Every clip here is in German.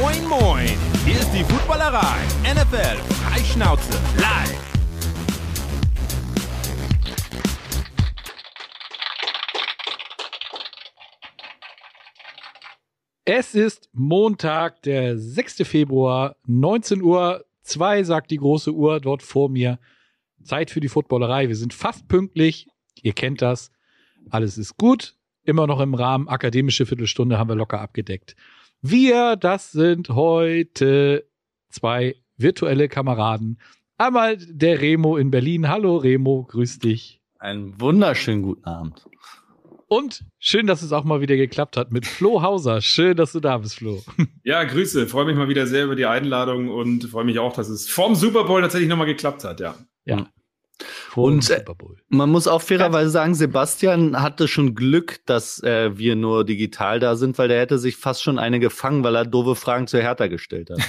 Moin, moin! Hier ist die Footballerei. NFL Freischnauze live. Es ist Montag, der 6. Februar, 19 Uhr. 2 sagt die große Uhr dort vor mir. Zeit für die Footballerei. Wir sind fast pünktlich. Ihr kennt das. Alles ist gut. Immer noch im Rahmen. Akademische Viertelstunde haben wir locker abgedeckt. Wir, das sind heute zwei virtuelle Kameraden. Einmal der Remo in Berlin. Hallo Remo, grüß dich. Einen wunderschönen guten Abend. Und schön, dass es auch mal wieder geklappt hat mit Flo Hauser. Schön, dass du da bist, Flo. Ja, Grüße. Freue mich mal wieder sehr über die Einladung und freue mich auch, dass es vorm Super Bowl tatsächlich nochmal geklappt hat, ja. Ja. Vor und äh, man muss auch fairerweise sagen, Sebastian hatte schon Glück, dass äh, wir nur digital da sind, weil der hätte sich fast schon eine gefangen, weil er doofe Fragen zu Hertha gestellt hat.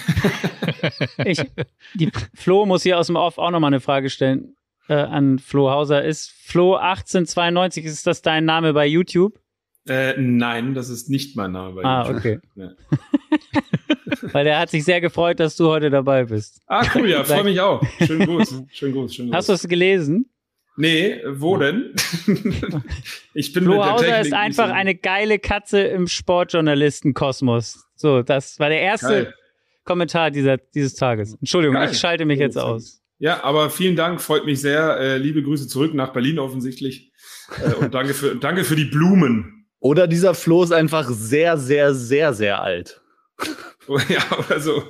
ich, die Flo muss hier aus dem Off auch nochmal eine Frage stellen äh, an Flo Hauser. Ist Flo 1892, ist das dein Name bei YouTube? Äh, nein, das ist nicht mein Name bei ah, YouTube. Ah, okay. Ja. Weil er hat sich sehr gefreut, dass du heute dabei bist. Ah, cool, ja, freue mich auch. Schönen Gruß. Schönen Gruß, schönen Gruß. Hast du es gelesen? Nee, wo denn? ich bin Flo mit der Hauser Technik ist einfach eine geile Katze im Sportjournalisten-Kosmos. So, das war der erste Geil. Kommentar dieser, dieses Tages. Entschuldigung, Geil. ich schalte mich jetzt aus. Ja, aber vielen Dank, freut mich sehr. Äh, liebe Grüße zurück nach Berlin offensichtlich. Äh, und danke für, danke für die Blumen. Oder dieser Flo ist einfach sehr, sehr, sehr, sehr alt. ja, oder so.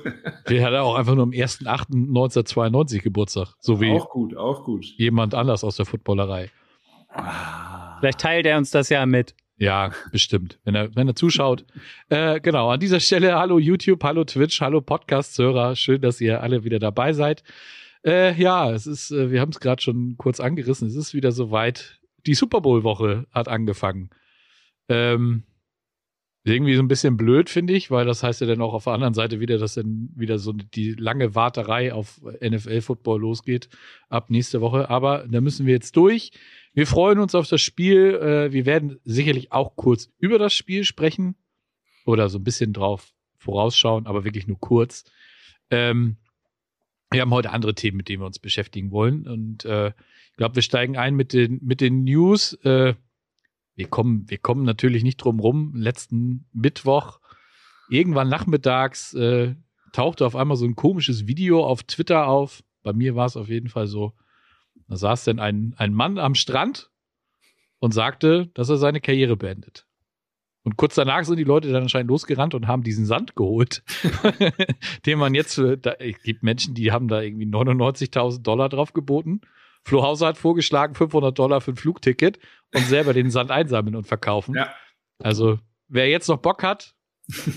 Der hat auch einfach nur am 1.8.1992 Geburtstag. So wie auch gut, auch gut. jemand anders aus der Footballerei. Vielleicht teilt er uns das ja mit. Ja, bestimmt, wenn er, wenn er zuschaut. Äh, genau, an dieser Stelle hallo YouTube, hallo Twitch, hallo Podcast-Hörer. Schön, dass ihr alle wieder dabei seid. Äh, ja, es ist, äh, wir haben es gerade schon kurz angerissen. Es ist wieder soweit. Die Super Bowl-Woche hat angefangen. Ähm, irgendwie so ein bisschen blöd, finde ich, weil das heißt ja dann auch auf der anderen Seite wieder, dass dann wieder so die lange Warterei auf NFL-Football losgeht ab nächste Woche. Aber da müssen wir jetzt durch. Wir freuen uns auf das Spiel. Äh, wir werden sicherlich auch kurz über das Spiel sprechen oder so ein bisschen drauf vorausschauen, aber wirklich nur kurz. Ähm, wir haben heute andere Themen, mit denen wir uns beschäftigen wollen. Und äh, ich glaube, wir steigen ein mit den, mit den News. Äh, wir kommen, wir kommen natürlich nicht drum rum. Letzten Mittwoch, irgendwann nachmittags, äh, tauchte auf einmal so ein komisches Video auf Twitter auf. Bei mir war es auf jeden Fall so. Da saß denn ein, ein Mann am Strand und sagte, dass er seine Karriere beendet. Und kurz danach sind die Leute dann anscheinend losgerannt und haben diesen Sand geholt, den man jetzt, für, da, es gibt Menschen, die haben da irgendwie 99.000 Dollar drauf geboten. Flo Hauser hat vorgeschlagen 500 Dollar für ein Flugticket und selber den Sand einsammeln und verkaufen. Ja. Also, wer jetzt noch Bock hat,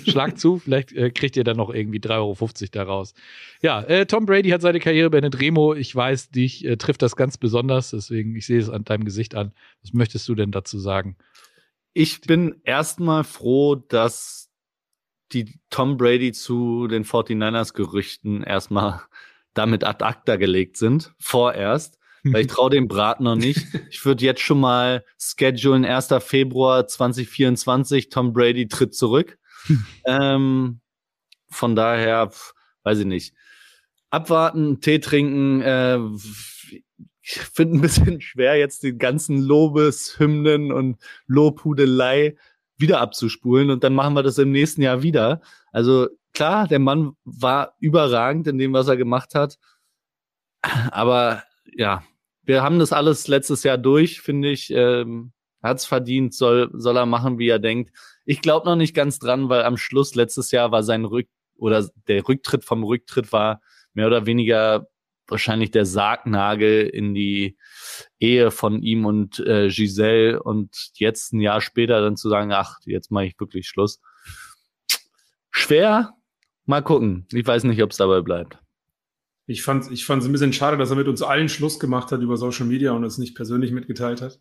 schlag zu, vielleicht äh, kriegt ihr dann noch irgendwie 3,50 Euro daraus. Ja, äh, Tom Brady hat seine Karriere beendet. Remo, ich weiß, dich äh, trifft das ganz besonders, deswegen, ich sehe es an deinem Gesicht an. Was möchtest du denn dazu sagen? Ich bin erstmal froh, dass die Tom Brady zu den 49ers Gerüchten erstmal damit ad acta gelegt sind, vorerst, weil ich traue dem Brat noch nicht. Ich würde jetzt schon mal schedulen, 1. Februar 2024, Tom Brady tritt zurück. ähm, von daher, weiß ich nicht. Abwarten, Tee trinken, äh, ich finde ein bisschen schwer, jetzt die ganzen Lobeshymnen und Lobhudelei wieder abzuspulen und dann machen wir das im nächsten Jahr wieder. Also klar, der Mann war überragend in dem, was er gemacht hat. Aber ja, wir haben das alles letztes Jahr durch, finde ich. Ähm, hat's verdient, soll, soll er machen, wie er denkt. Ich glaube noch nicht ganz dran, weil am Schluss letztes Jahr war sein Rück oder der Rücktritt vom Rücktritt war mehr oder weniger wahrscheinlich der Sargnagel in die Ehe von ihm und äh, Giselle und jetzt ein Jahr später dann zu sagen, ach, jetzt mache ich wirklich Schluss. Schwer, mal gucken. Ich weiß nicht, ob es dabei bleibt. Ich fand ich fand es ein bisschen schade, dass er mit uns allen Schluss gemacht hat über Social Media und es nicht persönlich mitgeteilt hat.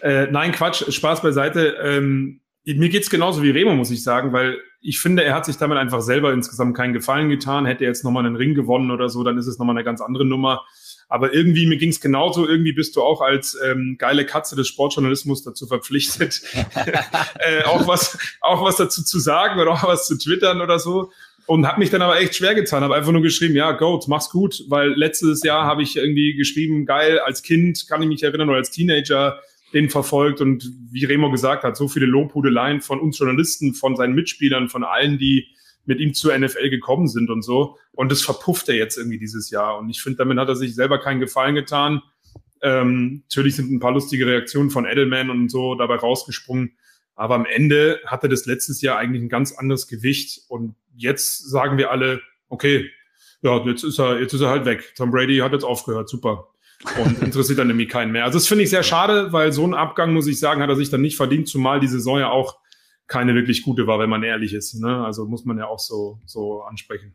Äh, nein, Quatsch, Spaß beiseite. Ähm, mir geht's genauso wie Remo, muss ich sagen, weil ich finde, er hat sich damit einfach selber insgesamt keinen Gefallen getan. Hätte er jetzt nochmal einen Ring gewonnen oder so, dann ist es nochmal eine ganz andere Nummer. Aber irgendwie, mir ging's genauso. Irgendwie bist du auch als ähm, geile Katze des Sportjournalismus dazu verpflichtet, äh, auch, was, auch was dazu zu sagen oder auch was zu twittern oder so. Und habe mich dann aber echt schwer getan, habe einfach nur geschrieben, ja, Goat, mach's gut, weil letztes Jahr habe ich irgendwie geschrieben, geil, als Kind kann ich mich erinnern oder als Teenager den verfolgt und wie Remo gesagt hat, so viele Lobhudeleien von uns Journalisten, von seinen Mitspielern, von allen, die mit ihm zur NFL gekommen sind und so. Und das verpufft er jetzt irgendwie dieses Jahr. Und ich finde, damit hat er sich selber keinen Gefallen getan. Ähm, natürlich sind ein paar lustige Reaktionen von Edelman und so dabei rausgesprungen. Aber am Ende hatte das letztes Jahr eigentlich ein ganz anderes Gewicht. Und jetzt sagen wir alle, okay, ja, jetzt ist er, jetzt ist er halt weg. Tom Brady hat jetzt aufgehört, super. Und interessiert dann nämlich keinen mehr. Also das finde ich sehr schade, weil so ein Abgang, muss ich sagen, hat er sich dann nicht verdient, zumal die Saison ja auch keine wirklich gute war, wenn man ehrlich ist. Ne? Also muss man ja auch so, so ansprechen.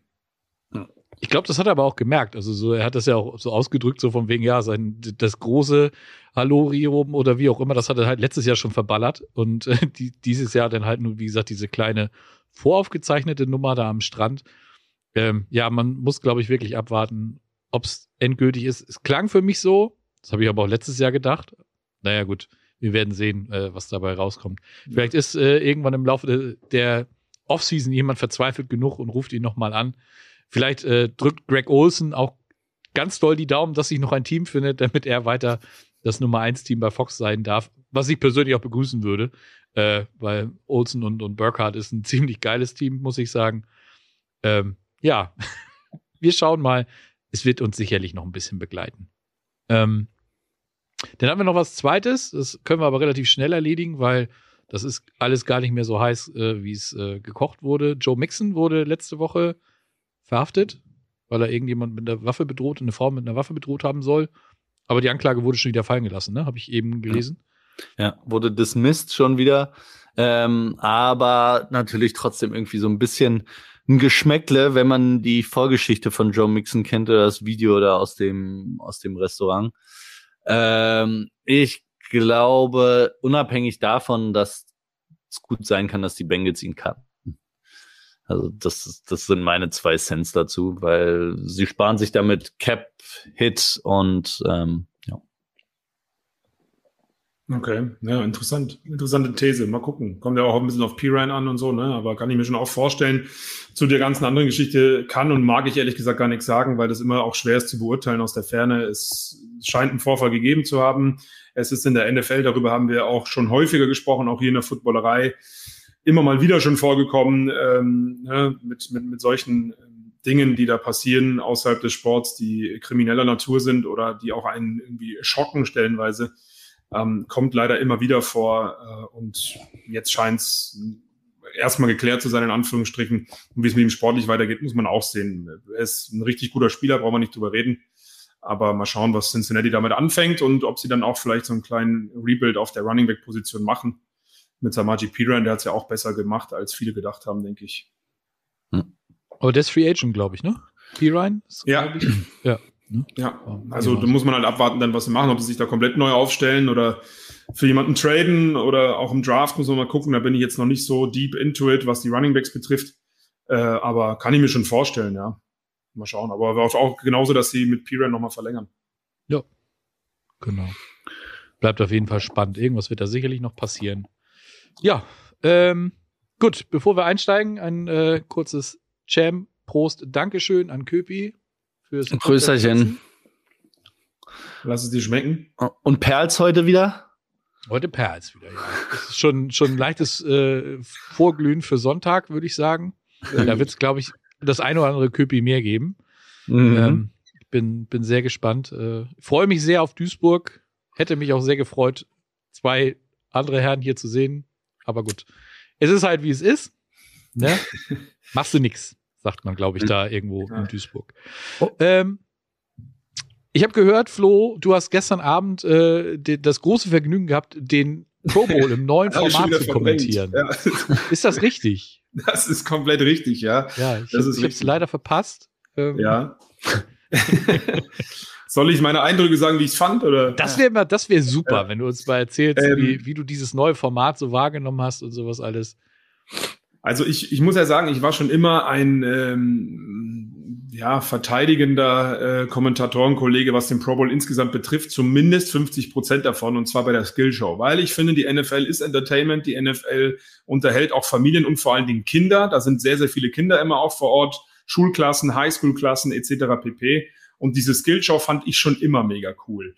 Ich glaube, das hat er aber auch gemerkt. Also so, er hat das ja auch so ausgedrückt, so von wegen, ja, sein, das große Hallo Riom oder wie auch immer, das hat er halt letztes Jahr schon verballert. Und äh, die, dieses Jahr dann halt nur, wie gesagt, diese kleine voraufgezeichnete Nummer da am Strand. Ähm, ja, man muss, glaube ich, wirklich abwarten, ob es endgültig ist. Es klang für mich so, das habe ich aber auch letztes Jahr gedacht. Naja, gut, wir werden sehen, äh, was dabei rauskommt. Vielleicht ist äh, irgendwann im Laufe de, der Offseason jemand verzweifelt genug und ruft ihn nochmal an Vielleicht äh, drückt Greg Olson auch ganz doll die Daumen, dass sich noch ein Team findet, damit er weiter das Nummer 1 Team bei Fox sein darf, was ich persönlich auch begrüßen würde, äh, weil Olsen und, und Burkhardt ist ein ziemlich geiles Team, muss ich sagen. Ähm, ja, wir schauen mal. Es wird uns sicherlich noch ein bisschen begleiten. Ähm, dann haben wir noch was Zweites. Das können wir aber relativ schnell erledigen, weil das ist alles gar nicht mehr so heiß, äh, wie es äh, gekocht wurde. Joe Mixon wurde letzte Woche verhaftet, weil er irgendjemand mit einer Waffe bedroht, eine Frau mit einer Waffe bedroht haben soll. Aber die Anklage wurde schon wieder fallen gelassen, ne? Habe ich eben gelesen. Ja, wurde dismissed schon wieder. Ähm, aber natürlich trotzdem irgendwie so ein bisschen ein Geschmäckle, wenn man die Vorgeschichte von Joe Mixon kennt oder das Video da aus dem, aus dem Restaurant. Ähm, ich glaube, unabhängig davon, dass es gut sein kann, dass die Bengals ihn cutten. Also das, das sind meine zwei Cents dazu, weil sie sparen sich damit Cap, Hit und ähm, ja. Okay, ja, interessant. Interessante These. Mal gucken. Kommt ja auch ein bisschen auf Pirine an und so, ne? Aber kann ich mir schon auch vorstellen, zu der ganzen anderen Geschichte kann und mag ich ehrlich gesagt gar nichts sagen, weil das immer auch schwer ist zu beurteilen aus der Ferne. Es scheint einen Vorfall gegeben zu haben. Es ist in der NFL, darüber haben wir auch schon häufiger gesprochen, auch hier in der Footballerei immer mal wieder schon vorgekommen ähm, ne, mit, mit, mit solchen ähm, Dingen, die da passieren außerhalb des Sports, die krimineller Natur sind oder die auch einen irgendwie schocken stellenweise, ähm, kommt leider immer wieder vor. Äh, und jetzt scheint es erstmal geklärt zu sein, in Anführungsstrichen. Und wie es mit ihm sportlich weitergeht, muss man auch sehen. Er ist ein richtig guter Spieler, brauchen wir nicht drüber reden. Aber mal schauen, was Cincinnati damit anfängt und ob sie dann auch vielleicht so einen kleinen Rebuild auf der Running Back Position machen mit Samaji Piran, der hat es ja auch besser gemacht, als viele gedacht haben, denke ich. Hm. Aber der ist Free Agent, glaube ich, ne? Piran? Ja. Ja. Ne? Ja, also da muss man halt abwarten, dann was sie machen, ob sie sich da komplett neu aufstellen oder für jemanden traden oder auch im Draft muss man mal gucken. Da bin ich jetzt noch nicht so deep into it, was die Running Backs betrifft. Äh, aber kann ich mir schon vorstellen, ja. Mal schauen. Aber auch genauso, dass sie mit Piran nochmal verlängern. Ja, genau. Bleibt auf jeden Fall spannend. Irgendwas wird da sicherlich noch passieren. Ja, ähm, gut, bevor wir einsteigen, ein äh, kurzes Jam. Prost, Dankeschön an Köpi fürs Größerchen. Lass es dir schmecken. Und Perls heute wieder? Heute Perls wieder, ja. Das ist schon, schon ein leichtes äh, Vorglühen für Sonntag, würde ich sagen. Da wird es, glaube ich, das eine oder andere Köpi mehr geben. Mhm. Ähm, ich bin, bin sehr gespannt. Äh, freue mich sehr auf Duisburg. Hätte mich auch sehr gefreut, zwei andere Herren hier zu sehen. Aber gut. Es ist halt, wie es ist. Ne? Machst du nix, sagt man, glaube ich, da irgendwo ja. in Duisburg. Oh. Ähm, ich habe gehört, Flo, du hast gestern Abend äh, de, das große Vergnügen gehabt, den Pro Bowl im neuen Format zu kommentieren. Ja. Ist das richtig? Das ist komplett richtig, ja. Ja, ich, ich habe es leider verpasst. Ähm, ja. Soll ich meine Eindrücke sagen, wie ich es fand? Oder? Das wäre das wär super, ja. wenn du uns mal erzählst, ähm, wie, wie du dieses neue Format so wahrgenommen hast und sowas alles. Also ich, ich muss ja sagen, ich war schon immer ein, ähm, ja, verteidigender äh, Kommentatorenkollege, was den Pro Bowl insgesamt betrifft, zumindest 50 Prozent davon, und zwar bei der Skillshow. Weil ich finde, die NFL ist Entertainment, die NFL unterhält auch Familien und vor allen Dingen Kinder. Da sind sehr, sehr viele Kinder immer auch vor Ort, Schulklassen, Highschool-Klassen etc. pp. Und diese Skillshow fand ich schon immer mega cool.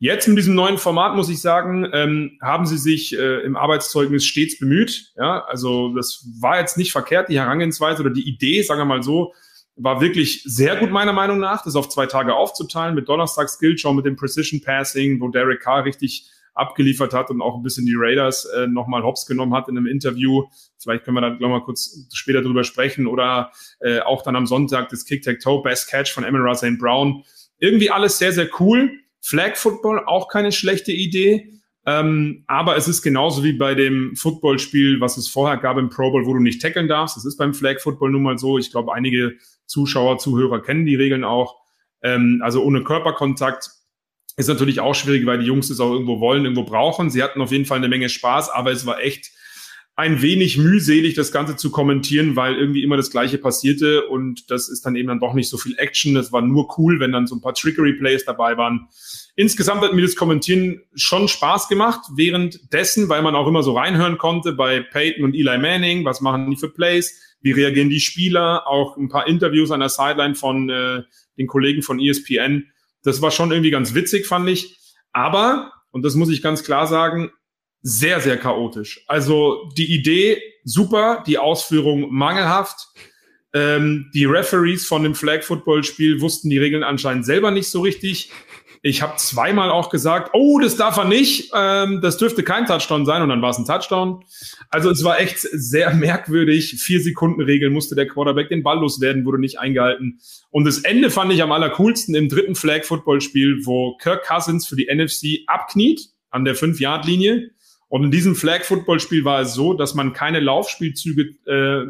Jetzt mit diesem neuen Format muss ich sagen, ähm, haben sie sich äh, im Arbeitszeugnis stets bemüht. Ja, also das war jetzt nicht verkehrt, die Herangehensweise oder die Idee, sagen wir mal so, war wirklich sehr gut meiner Meinung nach, das auf zwei Tage aufzuteilen mit Donnerstag Skillshow, mit dem Precision Passing, wo Derek Carr richtig abgeliefert hat und auch ein bisschen die Raiders äh, nochmal hops genommen hat in einem Interview. Vielleicht können wir da gleich mal kurz später drüber sprechen oder äh, auch dann am Sonntag das Kick-Tag-Toe, Best Catch von Emerald St. Brown. Irgendwie alles sehr, sehr cool. Flag Football auch keine schlechte Idee. Ähm, aber es ist genauso wie bei dem Footballspiel, was es vorher gab im Pro Bowl, wo du nicht tackeln darfst. Das ist beim Flag Football nun mal so. Ich glaube, einige Zuschauer, Zuhörer kennen die Regeln auch. Ähm, also ohne Körperkontakt ist natürlich auch schwierig, weil die Jungs es auch irgendwo wollen, irgendwo brauchen. Sie hatten auf jeden Fall eine Menge Spaß, aber es war echt ein wenig mühselig, das Ganze zu kommentieren, weil irgendwie immer das Gleiche passierte und das ist dann eben dann doch nicht so viel Action. Das war nur cool, wenn dann so ein paar Trickery-Plays dabei waren. Insgesamt hat mir das Kommentieren schon Spaß gemacht, währenddessen, weil man auch immer so reinhören konnte bei Peyton und Eli Manning, was machen die für Plays, wie reagieren die Spieler, auch ein paar Interviews an der Sideline von äh, den Kollegen von ESPN. Das war schon irgendwie ganz witzig, fand ich. Aber, und das muss ich ganz klar sagen, sehr, sehr chaotisch. Also die Idee super, die Ausführung mangelhaft. Ähm, die Referees von dem Flag Football Spiel wussten die Regeln anscheinend selber nicht so richtig. Ich habe zweimal auch gesagt, oh, das darf er nicht, ähm, das dürfte kein Touchdown sein und dann war es ein Touchdown. Also es war echt sehr merkwürdig. Vier Sekunden Regel musste der Quarterback den Ball loswerden, wurde nicht eingehalten. Und das Ende fand ich am allercoolsten im dritten Flag Football Spiel, wo Kirk Cousins für die NFC abkniet an der 5-Yard-Linie und in diesem Flag-Football-Spiel war es so, dass man keine Laufspielzüge äh,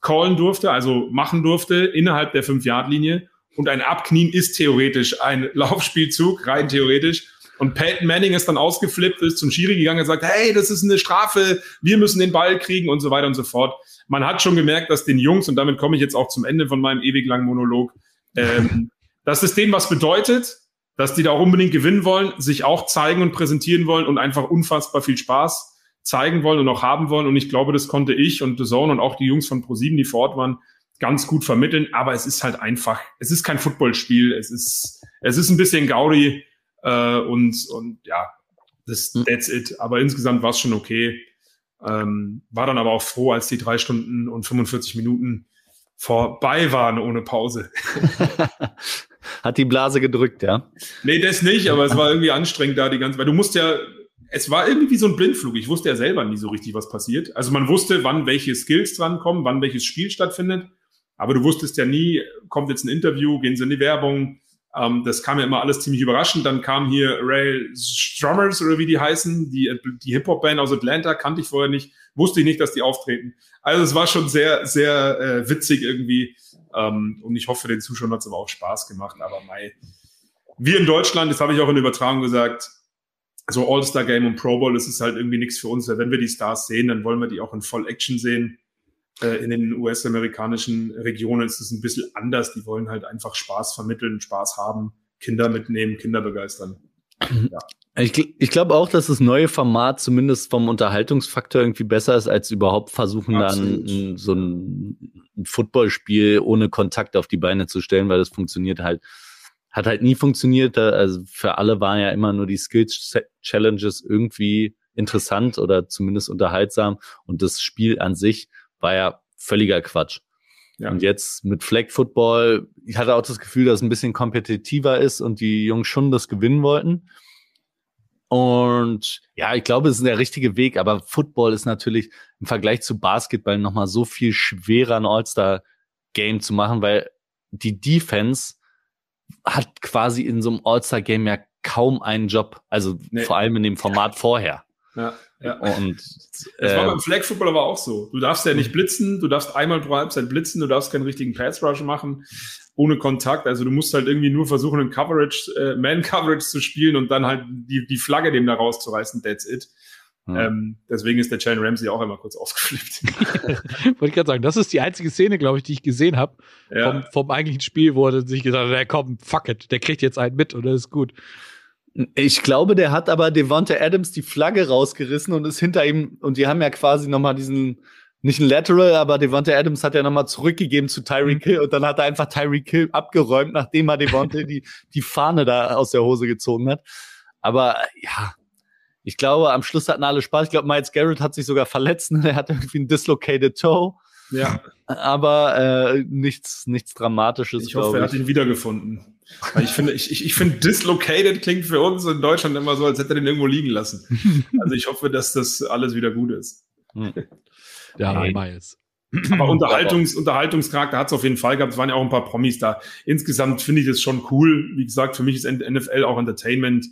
callen durfte, also machen durfte innerhalb der 5-Yard-Linie. Und ein Abknien ist theoretisch ein Laufspielzug, rein theoretisch. Und Peyton Manning ist dann ausgeflippt, ist zum Schiri gegangen und sagt, hey, das ist eine Strafe, wir müssen den Ball kriegen und so weiter und so fort. Man hat schon gemerkt, dass den Jungs, und damit komme ich jetzt auch zum Ende von meinem ewig langen Monolog, ähm, dass es denen was bedeutet, dass die da auch unbedingt gewinnen wollen, sich auch zeigen und präsentieren wollen und einfach unfassbar viel Spaß zeigen wollen und auch haben wollen. Und ich glaube, das konnte ich und The Zone und auch die Jungs von ProSieben, die vor Ort waren, ganz gut vermitteln. Aber es ist halt einfach, es ist kein Footballspiel. Es ist, es ist ein bisschen Gaudi äh, und, und ja, das, hm. that's it. Aber insgesamt war es schon okay. Ähm, war dann aber auch froh, als die drei Stunden und 45 Minuten vorbei waren ohne Pause. Hat die Blase gedrückt, ja? Nee, das nicht, aber es war irgendwie anstrengend da die ganze, weil du musst ja, es war irgendwie so ein Blindflug. Ich wusste ja selber nie so richtig, was passiert. Also man wusste, wann welche Skills drankommen, wann welches Spiel stattfindet. Aber du wusstest ja nie, kommt jetzt ein Interview, gehen sie in die Werbung. Ähm, das kam ja immer alles ziemlich überraschend. Dann kam hier Ray Strummers oder wie die heißen, die, die Hip-Hop-Band aus Atlanta, kannte ich vorher nicht, wusste ich nicht, dass die auftreten. Also es war schon sehr, sehr äh, witzig irgendwie. Ähm, und ich hoffe, den Zuschauern hat es aber auch Spaß gemacht. Aber Mai, wir in Deutschland, das habe ich auch in der Übertragung gesagt, so All-Star-Game und Pro Bowl, das ist halt irgendwie nichts für uns. Wenn wir die Stars sehen, dann wollen wir die auch in Voll-Action sehen. Äh, in den US-amerikanischen Regionen ist es ein bisschen anders. Die wollen halt einfach Spaß vermitteln, Spaß haben, Kinder mitnehmen, Kinder begeistern. Ja. Ich, ich glaube auch, dass das neue Format zumindest vom Unterhaltungsfaktor irgendwie besser ist, als überhaupt versuchen, Absolut. dann so ein, ein Footballspiel ohne Kontakt auf die Beine zu stellen, weil das funktioniert halt, hat halt nie funktioniert. Also für alle waren ja immer nur die Skills-Challenges irgendwie interessant oder zumindest unterhaltsam. Und das Spiel an sich war ja völliger Quatsch. Ja. Und jetzt mit Flag Football, ich hatte auch das Gefühl, dass es ein bisschen kompetitiver ist und die Jungs schon das gewinnen wollten. Und ja, ich glaube, es ist der richtige Weg, aber Football ist natürlich im Vergleich zu Basketball nochmal so viel schwerer, ein All-Star-Game zu machen, weil die Defense hat quasi in so einem All-Star-Game ja kaum einen Job. Also nee. vor allem in dem Format vorher. Ja, ja. Und das äh, war beim Flag Football aber auch so. Du darfst ja nicht blitzen, du darfst einmal pro Halbzeit blitzen, du darfst keinen richtigen Pass Rush machen ohne Kontakt. Also du musst halt irgendwie nur versuchen, ein Coverage, äh, Man-Coverage zu spielen und dann halt die, die Flagge dem da rauszureißen. That's it. Ja. Ähm, deswegen ist der Jalen Ramsey auch immer kurz ausgeflippt. Wollte ich gerade sagen, das ist die einzige Szene, glaube ich, die ich gesehen habe ja. vom, vom eigentlichen Spiel, wo er sich gesagt hat, komm, fuck it, der kriegt jetzt einen mit und das ist gut. Ich glaube, der hat aber Devonta Adams die Flagge rausgerissen und ist hinter ihm, und die haben ja quasi nochmal diesen, nicht ein Lateral, aber Devonta Adams hat ja nochmal zurückgegeben zu Tyreek Hill und dann hat er einfach Tyreek Hill abgeräumt, nachdem er Devonta die, die Fahne da aus der Hose gezogen hat. Aber ja, ich glaube, am Schluss hatten alle Spaß. Ich glaube, Miles Garrett hat sich sogar verletzt. Er hat irgendwie ein dislocated toe. Ja. Aber äh, nichts, nichts Dramatisches. Ich hoffe, er hat ihn wiedergefunden. Weil ich finde, ich, ich, ich finde, dislocated klingt für uns in Deutschland immer so, als hätte er den irgendwo liegen lassen. Also ich hoffe, dass das alles wieder gut ist. Hm. Ja, hey. Miles. Aber Unterhaltungs, Unterhaltungscharakter hat es auf jeden Fall gehabt. Es waren ja auch ein paar Promis da. Insgesamt finde ich das schon cool. Wie gesagt, für mich ist NFL auch Entertainment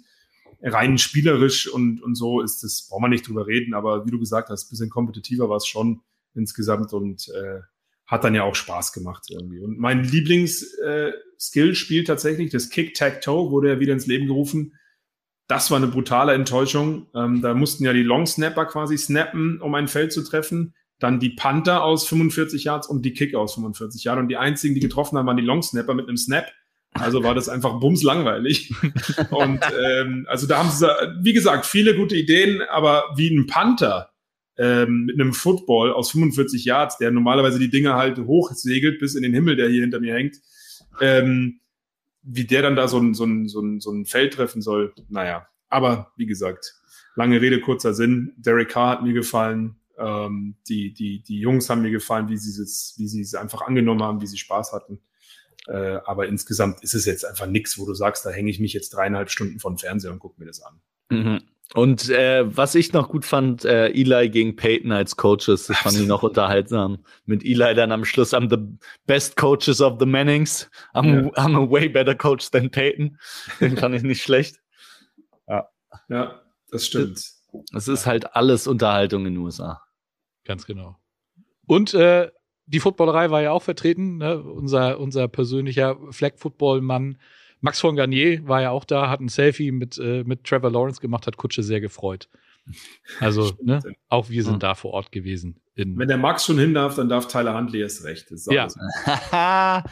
rein spielerisch und, und so ist das, braucht man nicht drüber reden, aber wie du gesagt hast, bisschen kompetitiver war es schon insgesamt und äh, hat dann ja auch Spaß gemacht irgendwie. Und mein Lieblingsskill äh, spielt tatsächlich das Kick-Tag-Toe, wurde ja wieder ins Leben gerufen. Das war eine brutale Enttäuschung. Ähm, da mussten ja die Long-Snapper quasi snappen, um ein Feld zu treffen. Dann die Panther aus 45 Yards und die Kick aus 45 Yards. Und die einzigen, die getroffen haben, waren die Long-Snapper mit einem Snap. Also war das einfach bums langweilig. Und ähm, also da haben sie, wie gesagt, viele gute Ideen, aber wie ein Panther ähm, mit einem Football aus 45 Yards, der normalerweise die Dinge halt hochsegelt bis in den Himmel, der hier hinter mir hängt, ähm, wie der dann da so ein, so, ein, so, ein, so ein Feld treffen soll, naja. Aber wie gesagt, lange Rede, kurzer Sinn. Derek Carr hat mir gefallen. Ähm, die, die, die Jungs haben mir gefallen, wie sie es, wie sie es einfach angenommen haben, wie sie Spaß hatten. Äh, aber insgesamt ist es jetzt einfach nichts, wo du sagst, da hänge ich mich jetzt dreieinhalb Stunden von Fernseher und gucke mir das an. Mhm. Und äh, was ich noch gut fand, äh, Eli gegen Peyton als Coaches, das fand ich noch unterhaltsam. Mit Eli dann am Schluss, I'm the best coaches of the Mannings. I'm, ja. I'm a way better coach than Peyton. Den fand ich nicht schlecht. Ja, ja das stimmt. Es ist halt alles Unterhaltung in den USA. Ganz genau. Und äh, die Footballerei war ja auch vertreten, ne? unser, unser persönlicher Flag-Football-Mann. Max von Garnier war ja auch da, hat ein Selfie mit, äh, mit Trevor Lawrence gemacht, hat Kutsche sehr gefreut. Also, ne, auch wir sind ja. da vor Ort gewesen. Wenn der Max schon hin darf, dann darf Tyler Huntley erst recht. ja. ja.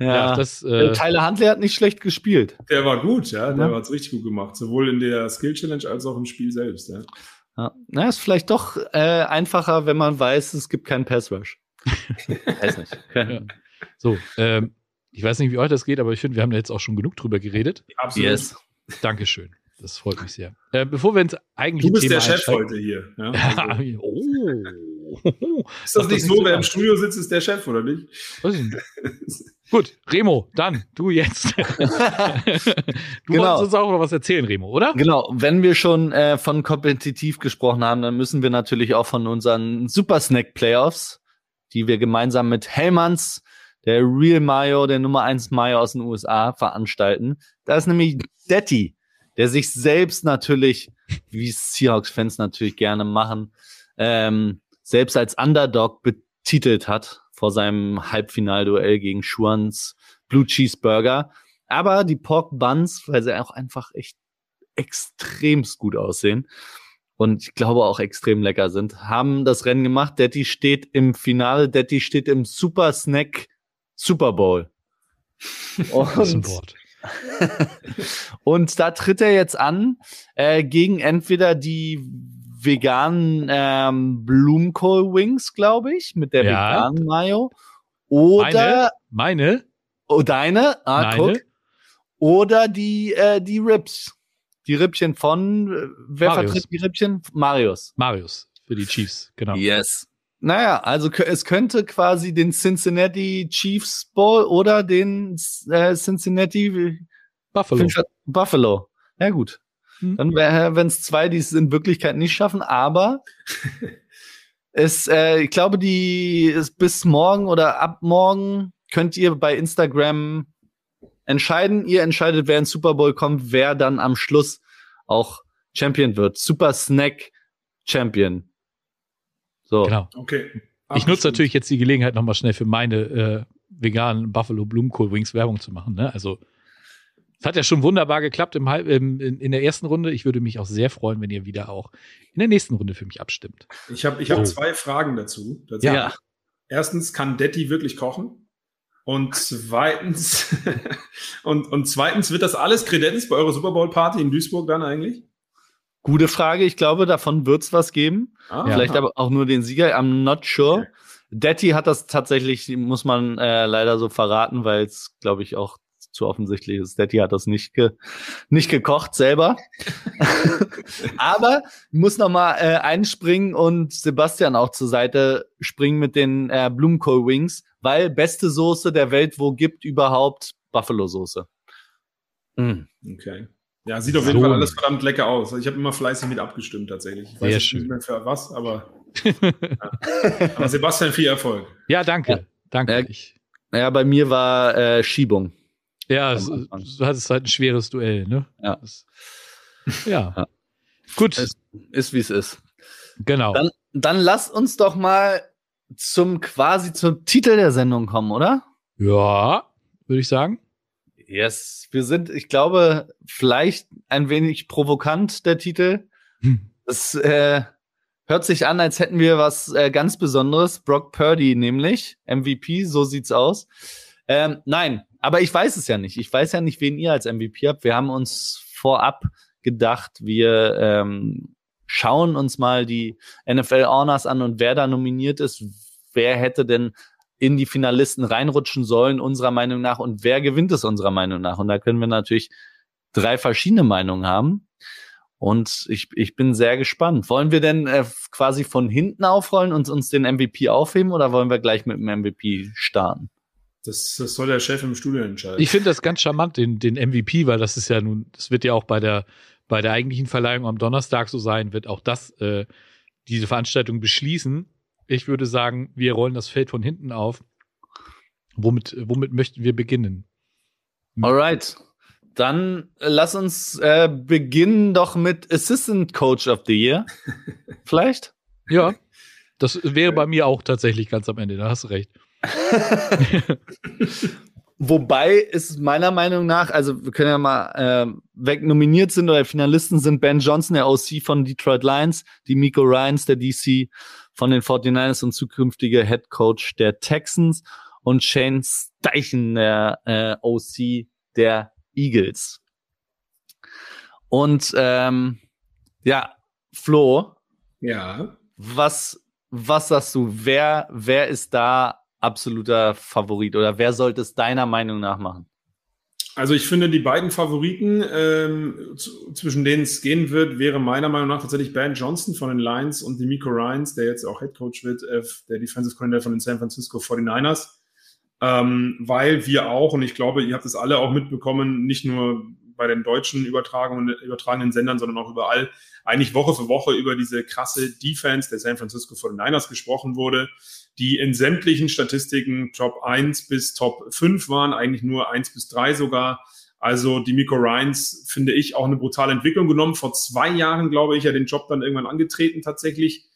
ja, das. Äh, Tyler Huntley hat nicht schlecht gespielt. Der war gut, ja. Der ja. hat es richtig gut gemacht. Sowohl in der Skill Challenge als auch im Spiel selbst, ja. Ja, na, ist vielleicht doch äh, einfacher, wenn man weiß, es gibt keinen Pass Rush. weiß nicht. Ja. So, ähm, ich weiß nicht, wie euch das geht, aber ich finde, wir haben da jetzt auch schon genug drüber geredet. Absolut. Yes. Dankeschön. Das freut mich sehr. Äh, bevor wir ins eigentliche Du bist der Chef heute hier. Ja, also. oh. Ist das, das nicht so, wer im Studio sitzt, ist der Chef, oder nicht? Weiß ich nicht. Gut, Remo, dann du jetzt. du genau. wolltest uns auch noch was erzählen, Remo, oder? Genau, wenn wir schon äh, von kompetitiv gesprochen haben, dann müssen wir natürlich auch von unseren Super Snack Playoffs, die wir gemeinsam mit Hellmanns, der Real Mayo, der Nummer 1 Mayo aus den USA, veranstalten. Da ist nämlich Detti, der sich selbst natürlich, wie Seahawks-Fans natürlich gerne machen, ähm, selbst als Underdog betitelt hat vor seinem Halbfinalduell gegen Schwans Blue Cheeseburger. Aber die Pork Buns, weil sie auch einfach echt extremst gut aussehen und ich glaube auch extrem lecker sind, haben das Rennen gemacht. Detti steht im Finale, Detti steht im Super Snack Super Bowl. Und, und da tritt er jetzt an äh, gegen entweder die veganen ähm, Blumenkohl Wings, glaube ich, mit der ja. veganen Mayo. Oder meine? meine? Oh, deine? Ah, Meine? guck. Oder die, äh, die Rips. Die Rippchen von, äh, wer Marius. vertritt die Rippchen? Marius. Marius, für die Chiefs, genau. Yes. Naja, also es könnte quasi den Cincinnati Chiefs Bowl oder den äh, Cincinnati Buffalo. Buffalo. Ja, gut. Hm. Dann wäre, wenn es zwei, die es in Wirklichkeit nicht schaffen, aber es, äh, ich glaube, die ist bis morgen oder ab morgen könnt ihr bei Instagram entscheiden. Ihr entscheidet, wer ins Super Bowl kommt, wer dann am Schluss auch Champion wird. Super Snack Champion. So. Genau. Okay. Ach, ich nutze natürlich jetzt die Gelegenheit nochmal schnell für meine äh, veganen Buffalo Blumenkohl Wings Werbung zu machen. Ne? Also Es hat ja schon wunderbar geklappt im, im, in, in, der ersten Runde. Ich würde mich auch sehr freuen, wenn ihr wieder auch in der nächsten Runde für mich abstimmt. Ich habe ich hab oh. zwei Fragen dazu. dazu. Ja. Erstens, kann Detti wirklich kochen? Und zweitens, und, und zweitens, wird das alles Kredenz bei eurer Super Bowl Party in Duisburg dann eigentlich? Gute Frage. Ich glaube, davon wird es was geben. Ah, Vielleicht aber auch nur den Sieger. I'm not sure. Okay. Detti hat das tatsächlich, muss man äh, leider so verraten, weil es, glaube ich, auch zu offensichtlich ist. Daddy hat das nicht, ge nicht gekocht selber. Aber muss noch mal äh, einspringen und Sebastian auch zur Seite springen mit den äh, Blumenkohl Wings, weil beste Soße der Welt, wo gibt überhaupt Buffalo Soße. Mm. Okay. Ja, sieht auf jeden so. Fall alles verdammt lecker aus. Ich habe immer fleißig mit abgestimmt tatsächlich. Ich weiß Sehr schön. nicht mehr für was, aber, ja. aber Sebastian, viel Erfolg. Ja, danke. Ja. Danke. Ja, ja, bei mir war äh, Schiebung. Ja, du hattest halt ein schweres Duell, ne? Ja. Das, ja. ja. Gut. Es ist, wie es ist. Genau. Dann, dann lass uns doch mal zum quasi zum Titel der Sendung kommen, oder? Ja, würde ich sagen. Yes, wir sind, ich glaube, vielleicht ein wenig provokant, der Titel. Hm. Es äh, hört sich an, als hätten wir was äh, ganz Besonderes. Brock Purdy nämlich, MVP, so sieht's aus. Ähm, nein, aber ich weiß es ja nicht. Ich weiß ja nicht, wen ihr als MVP habt. Wir haben uns vorab gedacht, wir ähm, schauen uns mal die NFL Honors an und wer da nominiert ist, wer hätte denn in die Finalisten reinrutschen sollen, unserer Meinung nach, und wer gewinnt es unserer Meinung nach. Und da können wir natürlich drei verschiedene Meinungen haben. Und ich, ich bin sehr gespannt. Wollen wir denn äh, quasi von hinten aufrollen und uns den MVP aufheben oder wollen wir gleich mit dem MVP starten? Das, das soll der Chef im Studio entscheiden. Ich finde das ganz charmant, den, den MVP, weil das ist ja nun, das wird ja auch bei der, bei der eigentlichen Verleihung am Donnerstag so sein, wird auch das, äh, diese Veranstaltung beschließen. Ich würde sagen, wir rollen das Feld von hinten auf. Womit, womit möchten wir beginnen? Alright. Dann äh, lass uns äh, beginnen doch mit Assistant Coach of the Year. Vielleicht? Ja. Das wäre bei mir auch tatsächlich ganz am Ende, da hast du recht. Wobei ist meiner Meinung nach, also wir können ja mal äh, weg nominiert sind oder Finalisten sind Ben Johnson, der OC von Detroit Lions, die Miko Ryans, der DC von den 49ers und zukünftige Head Coach der Texans und Shane Steichen, der äh, OC der Eagles. Und ähm, ja, Flo. Ja. Was, was sagst du? Wer, wer ist da absoluter Favorit oder wer sollte es deiner Meinung nach machen? Also ich finde, die beiden Favoriten, ähm, zwischen denen es gehen wird, wäre meiner Meinung nach tatsächlich Ben Johnson von den Lions und Demico Ryans, der jetzt auch Head Coach wird, äh, der Defensive Coordinator von den San Francisco 49ers. Ähm, weil wir auch, und ich glaube, ihr habt es alle auch mitbekommen, nicht nur bei den deutschen Übertragungen, übertragenen Sendern, sondern auch überall, eigentlich Woche für Woche über diese krasse Defense der San Francisco 49ers gesprochen wurde die in sämtlichen Statistiken Top 1 bis Top 5 waren, eigentlich nur 1 bis 3 sogar. Also die Miko Ryans finde ich auch eine brutale Entwicklung genommen. Vor zwei Jahren, glaube ich, ja den Job dann irgendwann angetreten tatsächlich.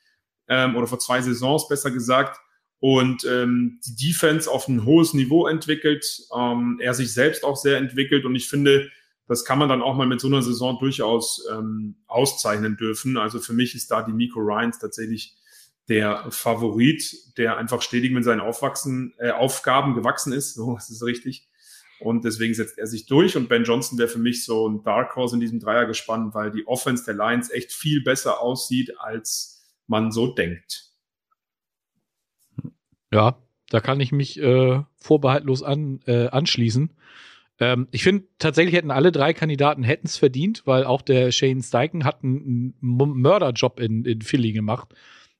Ähm, oder vor zwei Saisons besser gesagt. Und ähm, die Defense auf ein hohes Niveau entwickelt. Ähm, er sich selbst auch sehr entwickelt. Und ich finde, das kann man dann auch mal mit so einer Saison durchaus ähm, auszeichnen dürfen. Also für mich ist da die Miko Ryans tatsächlich der Favorit, der einfach stetig mit seinen Aufwachsen, äh, Aufgaben gewachsen ist, so ist es richtig. Und deswegen setzt er sich durch. Und Ben Johnson wäre für mich so ein Dark Horse in diesem Dreier gespannt, weil die Offense der Lions echt viel besser aussieht, als man so denkt. Ja, da kann ich mich äh, vorbehaltlos an, äh, anschließen. Ähm, ich finde, tatsächlich hätten alle drei Kandidaten es verdient, weil auch der Shane Steichen hat einen, einen Mörderjob in, in Philly gemacht.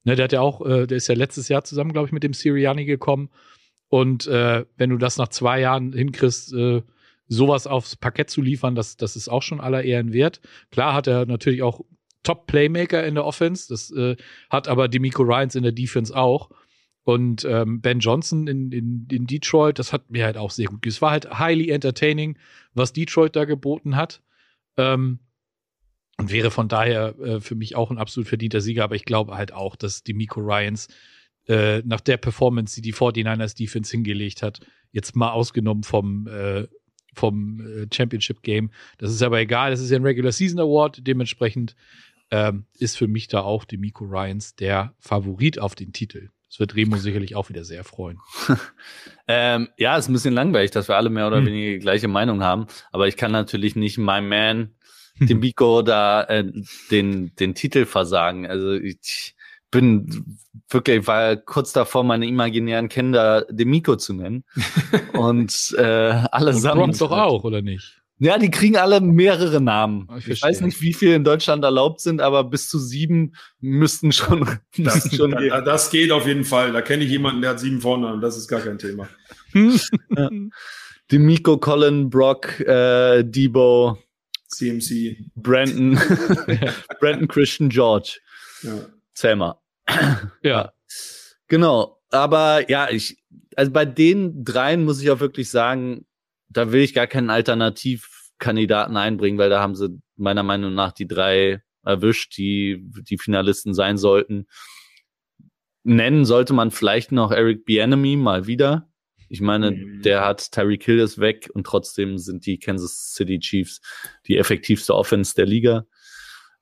Ne, der hat ja auch, äh, der ist ja letztes Jahr zusammen, glaube ich, mit dem Siriani gekommen. Und äh, wenn du das nach zwei Jahren hinkriegst, äh, sowas aufs Parkett zu liefern, das, das ist auch schon aller Ehren wert. Klar hat er natürlich auch Top-Playmaker in der Offense, das äh, hat aber Demico Ryans in der Defense auch. Und ähm, Ben Johnson in, in, in Detroit, das hat mir halt auch sehr gut. Es war halt highly entertaining, was Detroit da geboten hat. Ähm, und wäre von daher äh, für mich auch ein absolut verdienter Sieger. Aber ich glaube halt auch, dass die Miko Ryans äh, nach der Performance, die die 49ers Defense hingelegt hat, jetzt mal ausgenommen vom, äh, vom äh, Championship Game. Das ist aber egal, das ist ja ein Regular Season Award, dementsprechend ähm, ist für mich da auch die Miko Ryans der Favorit auf den Titel. Das wird Remo sicherlich auch wieder sehr freuen. ähm, ja, ist ein bisschen langweilig, dass wir alle mehr oder hm. weniger die gleiche Meinung haben. Aber ich kann natürlich nicht My Man, dem Miko, da äh, den, den Titel versagen. Also ich bin wirklich, war kurz davor, meine imaginären Kinder dem Miko zu nennen. Und äh, allesamt. Und doch auch, oder nicht? Ja, die kriegen alle mehrere Namen. Ich, ich, weiß nicht, wie viele in Deutschland erlaubt sind, aber bis zu sieben müssten schon, das, müssten schon da, gehen. Das geht auf jeden Fall. Da kenne ich jemanden, der hat sieben Vornamen. Das ist gar kein Thema. ja. Die Miko, Colin, Brock, äh, Debo, CMC, Brandon, Brandon Christian George. Ja. Zähl mal. Ja. Genau. Aber ja, ich, also bei den dreien muss ich auch wirklich sagen, da will ich gar keinen Alternativkandidaten einbringen, weil da haben sie meiner Meinung nach die drei erwischt, die die Finalisten sein sollten. Nennen sollte man vielleicht noch Eric Bienemy mal wieder. Ich meine, mhm. der hat Tyreek Hill ist weg und trotzdem sind die Kansas City Chiefs die effektivste Offense der Liga.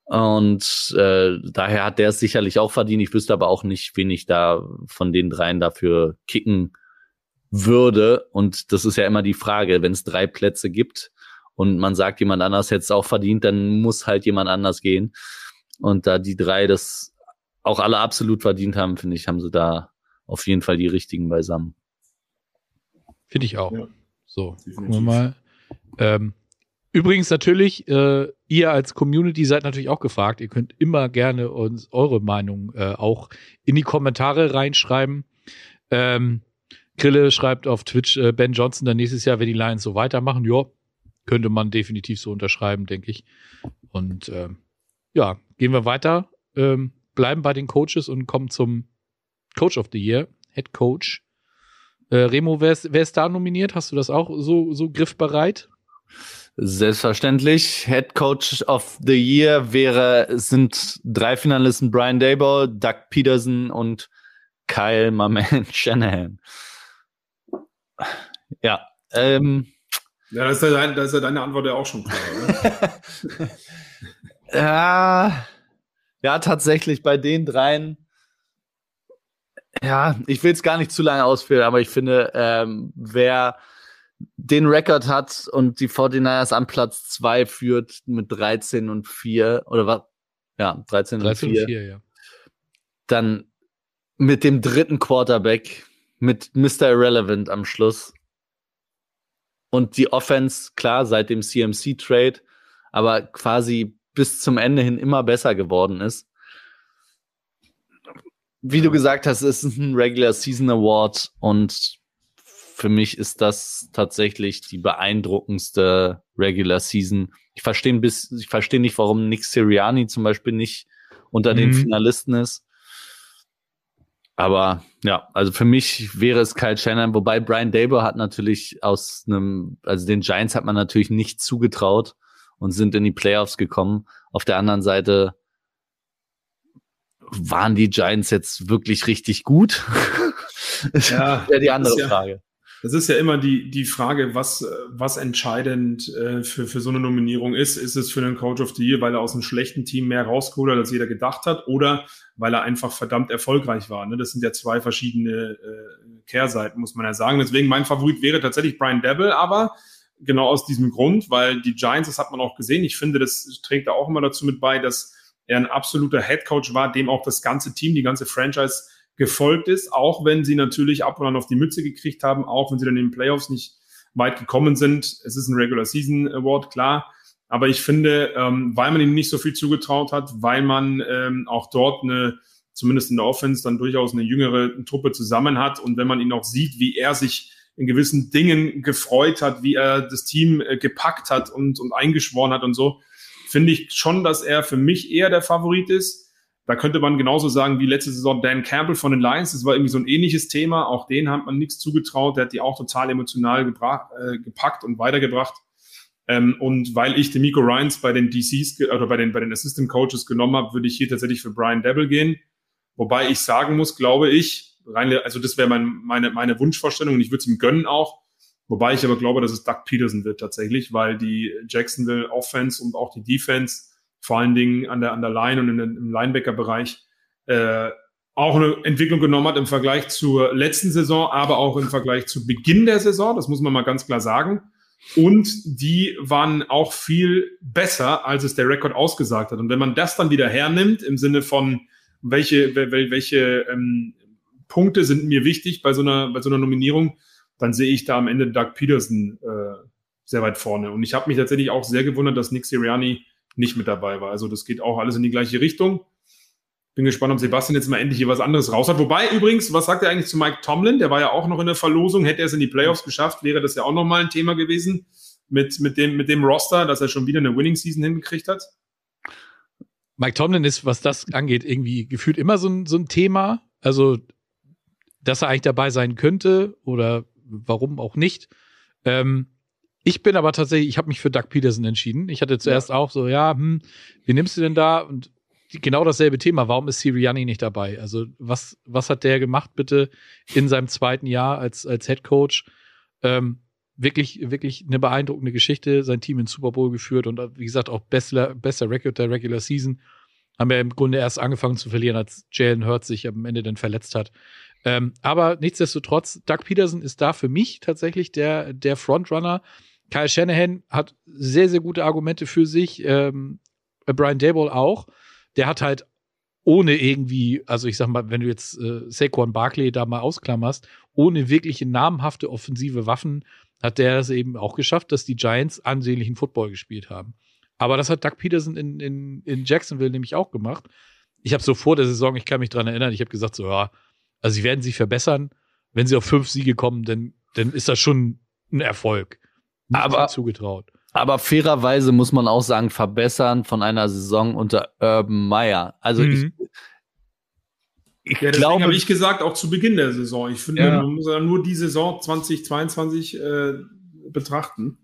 Und äh, daher hat der es sicherlich auch verdient. Ich wüsste aber auch nicht, wen ich da von den dreien dafür kicken würde. Und das ist ja immer die Frage, wenn es drei Plätze gibt und man sagt, jemand anders hätte es auch verdient, dann muss halt jemand anders gehen. Und da die drei das auch alle absolut verdient haben, finde ich, haben sie da auf jeden Fall die richtigen beisammen. Finde ich auch. Ja, so, gucken wir mal. Ähm, übrigens natürlich, äh, ihr als Community seid natürlich auch gefragt. Ihr könnt immer gerne uns eure Meinung äh, auch in die Kommentare reinschreiben. Ähm, Grille schreibt auf Twitch, äh, Ben Johnson dann nächstes Jahr, wenn die Lions so weitermachen, ja, könnte man definitiv so unterschreiben, denke ich. Und ähm, ja, gehen wir weiter, ähm, bleiben bei den Coaches und kommen zum Coach of the Year, Head Coach. Äh, Remo, wer ist, wer ist da nominiert? Hast du das auch so, so griffbereit? Selbstverständlich. Head Coach of the Year wäre, sind drei Finalisten Brian Dayball, Doug Peterson und Kyle Maman Shanahan. Ja. Ähm, ja, das ist, ja dein, das ist ja deine Antwort ja auch schon klar, oder? ja, ja, tatsächlich bei den dreien. Ja, ich will es gar nicht zu lange ausführen, aber ich finde, ähm, wer den Rekord hat und die 49ers an Platz 2 führt mit 13 und 4 oder was? Ja, 13, 13 und 4. Und 4 ja. Dann mit dem dritten Quarterback, mit Mr. Irrelevant am Schluss. Und die Offense, klar, seit dem CMC-Trade, aber quasi bis zum Ende hin immer besser geworden ist. Wie du gesagt hast, es ist ein Regular Season Award und für mich ist das tatsächlich die beeindruckendste Regular Season. Ich verstehe bis, ich verstehe nicht, warum Nick Siriani zum Beispiel nicht unter mhm. den Finalisten ist. Aber ja, also für mich wäre es Kyle Shannon, wobei Brian Dable hat natürlich aus einem, also den Giants hat man natürlich nicht zugetraut und sind in die Playoffs gekommen. Auf der anderen Seite waren die Giants jetzt wirklich richtig gut? ja, wäre die andere ja, Frage. Das ist ja immer die, die Frage, was, was entscheidend äh, für, für so eine Nominierung ist. Ist es für einen Coach of the Year, weil er aus einem schlechten Team mehr rausgeholt hat, als jeder gedacht hat, oder weil er einfach verdammt erfolgreich war? Ne? Das sind ja zwei verschiedene äh, Kehrseiten, muss man ja sagen. Deswegen mein Favorit wäre tatsächlich Brian Devil, aber genau aus diesem Grund, weil die Giants, das hat man auch gesehen, ich finde, das trägt da auch immer dazu mit bei, dass er ein absoluter Head Coach war, dem auch das ganze Team, die ganze Franchise gefolgt ist, auch wenn sie natürlich ab und an auf die Mütze gekriegt haben, auch wenn sie dann in den Playoffs nicht weit gekommen sind. Es ist ein Regular Season Award, klar. Aber ich finde, ähm, weil man ihm nicht so viel zugetraut hat, weil man ähm, auch dort eine, zumindest in der Offense, dann durchaus eine jüngere Truppe zusammen hat und wenn man ihn auch sieht, wie er sich in gewissen Dingen gefreut hat, wie er das Team äh, gepackt hat und, und eingeschworen hat und so, finde ich schon, dass er für mich eher der Favorit ist. Da könnte man genauso sagen wie letzte Saison Dan Campbell von den Lions. Das war irgendwie so ein ähnliches Thema. Auch den hat man nichts zugetraut. Der hat die auch total emotional äh, gepackt und weitergebracht. Ähm, und weil ich den Miko Ryans bei den DCs oder bei den, bei den Assistant Coaches genommen habe, würde ich hier tatsächlich für Brian Devil gehen. Wobei ich sagen muss, glaube ich, rein, also das wäre mein, meine, meine Wunschvorstellung und ich würde es ihm gönnen auch. Wobei ich aber glaube, dass es Doug Peterson wird tatsächlich, weil die Jacksonville Offense und auch die Defense vor allen Dingen an der, an der Line und in, im Linebacker-Bereich äh, auch eine Entwicklung genommen hat im Vergleich zur letzten Saison, aber auch im Vergleich zu Beginn der Saison. Das muss man mal ganz klar sagen. Und die waren auch viel besser, als es der Rekord ausgesagt hat. Und wenn man das dann wieder hernimmt, im Sinne von, welche, welche ähm, Punkte sind mir wichtig bei so einer, bei so einer Nominierung, dann sehe ich da am Ende Doug Peterson äh, sehr weit vorne. Und ich habe mich tatsächlich auch sehr gewundert, dass Nick Sirianni nicht mit dabei war. Also das geht auch alles in die gleiche Richtung. Bin gespannt, ob Sebastian jetzt mal endlich hier was anderes raus hat. Wobei übrigens, was sagt er eigentlich zu Mike Tomlin? Der war ja auch noch in der Verlosung. Hätte er es in die Playoffs geschafft, wäre das ja auch nochmal ein Thema gewesen mit, mit, dem, mit dem Roster, dass er schon wieder eine Winning Season hingekriegt hat. Mike Tomlin ist, was das angeht, irgendwie gefühlt immer so ein, so ein Thema. Also, dass er eigentlich dabei sein könnte oder warum auch nicht. Ähm, ich bin aber tatsächlich, ich habe mich für Doug Peterson entschieden. Ich hatte zuerst ja. auch so, ja, hm, wie nimmst du denn da? Und genau dasselbe Thema. Warum ist Sirianni nicht dabei? Also was, was hat der gemacht bitte in seinem zweiten Jahr als, als Head Coach? Ähm, wirklich, wirklich eine beeindruckende Geschichte. Sein Team in Super Bowl geführt und wie gesagt auch bester, bester Record der Regular Season. Haben wir im Grunde erst angefangen zu verlieren, als Jalen Hurts sich am Ende dann verletzt hat. Ähm, aber nichtsdestotrotz, Doug Peterson ist da für mich tatsächlich der, der Frontrunner. Kyle Shanahan hat sehr, sehr gute Argumente für sich. Ähm, Brian Dayball auch der hat halt ohne irgendwie, also ich sag mal, wenn du jetzt äh, Saquon Barkley da mal ausklammerst, ohne wirkliche namhafte offensive Waffen, hat der es eben auch geschafft, dass die Giants ansehnlichen Football gespielt haben. Aber das hat Doug Peterson in, in, in Jacksonville nämlich auch gemacht. Ich habe so vor der Saison, ich kann mich dran erinnern, ich habe gesagt, so, ja, also sie werden sich verbessern. Wenn sie auf fünf Siege kommen, dann, dann ist das schon ein Erfolg. Nicht aber zugetraut. Aber fairerweise muss man auch sagen, verbessern von einer Saison unter Urban Meyer. Also mhm. ich, ich ja, glaube, habe ich gesagt, auch zu Beginn der Saison. Ich finde, ja. man muss ja nur die Saison 2022 äh, betrachten.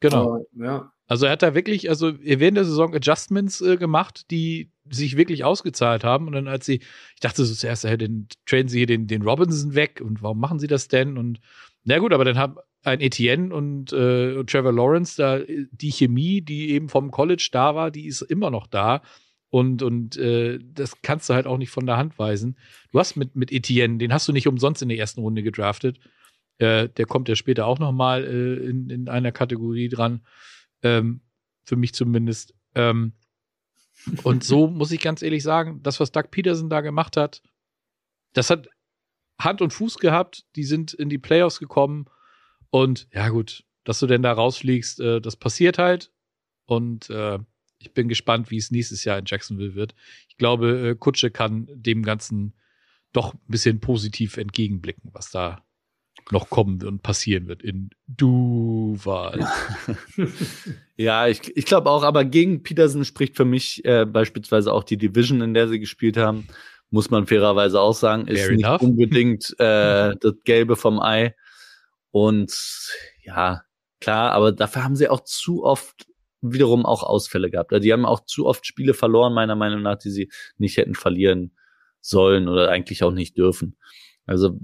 Genau. Aber, ja. Also er hat da wirklich, also während der Saison Adjustments äh, gemacht, die sich wirklich ausgezahlt haben. Und dann als sie, ich dachte so zuerst, hey, den traden sie hier den, den Robinson weg und warum machen sie das denn? Und na gut, aber dann haben ein Etienne und äh, Trevor Lawrence, da die Chemie, die eben vom College da war, die ist immer noch da. Und, und äh, das kannst du halt auch nicht von der Hand weisen. Du hast mit, mit Etienne, den hast du nicht umsonst in der ersten Runde gedraftet. Äh, der kommt ja später auch noch mal äh, in, in einer Kategorie dran. Ähm, für mich zumindest. Ähm, und so muss ich ganz ehrlich sagen, das, was Doug Peterson da gemacht hat, das hat Hand und Fuß gehabt. Die sind in die Playoffs gekommen und ja, gut, dass du denn da rausfliegst, äh, das passiert halt. Und äh, ich bin gespannt, wie es nächstes Jahr in Jacksonville wird. Ich glaube, äh, Kutsche kann dem Ganzen doch ein bisschen positiv entgegenblicken, was da noch kommen und passieren wird in Duval. ja, ich, ich glaube auch, aber gegen Peterson spricht für mich äh, beispielsweise auch die Division, in der sie gespielt haben, muss man fairerweise auch sagen, ist Fair nicht enough. unbedingt äh, das Gelbe vom Ei. Und ja, klar, aber dafür haben sie auch zu oft wiederum auch Ausfälle gehabt. Also die haben auch zu oft Spiele verloren, meiner Meinung nach, die sie nicht hätten verlieren sollen oder eigentlich auch nicht dürfen. Also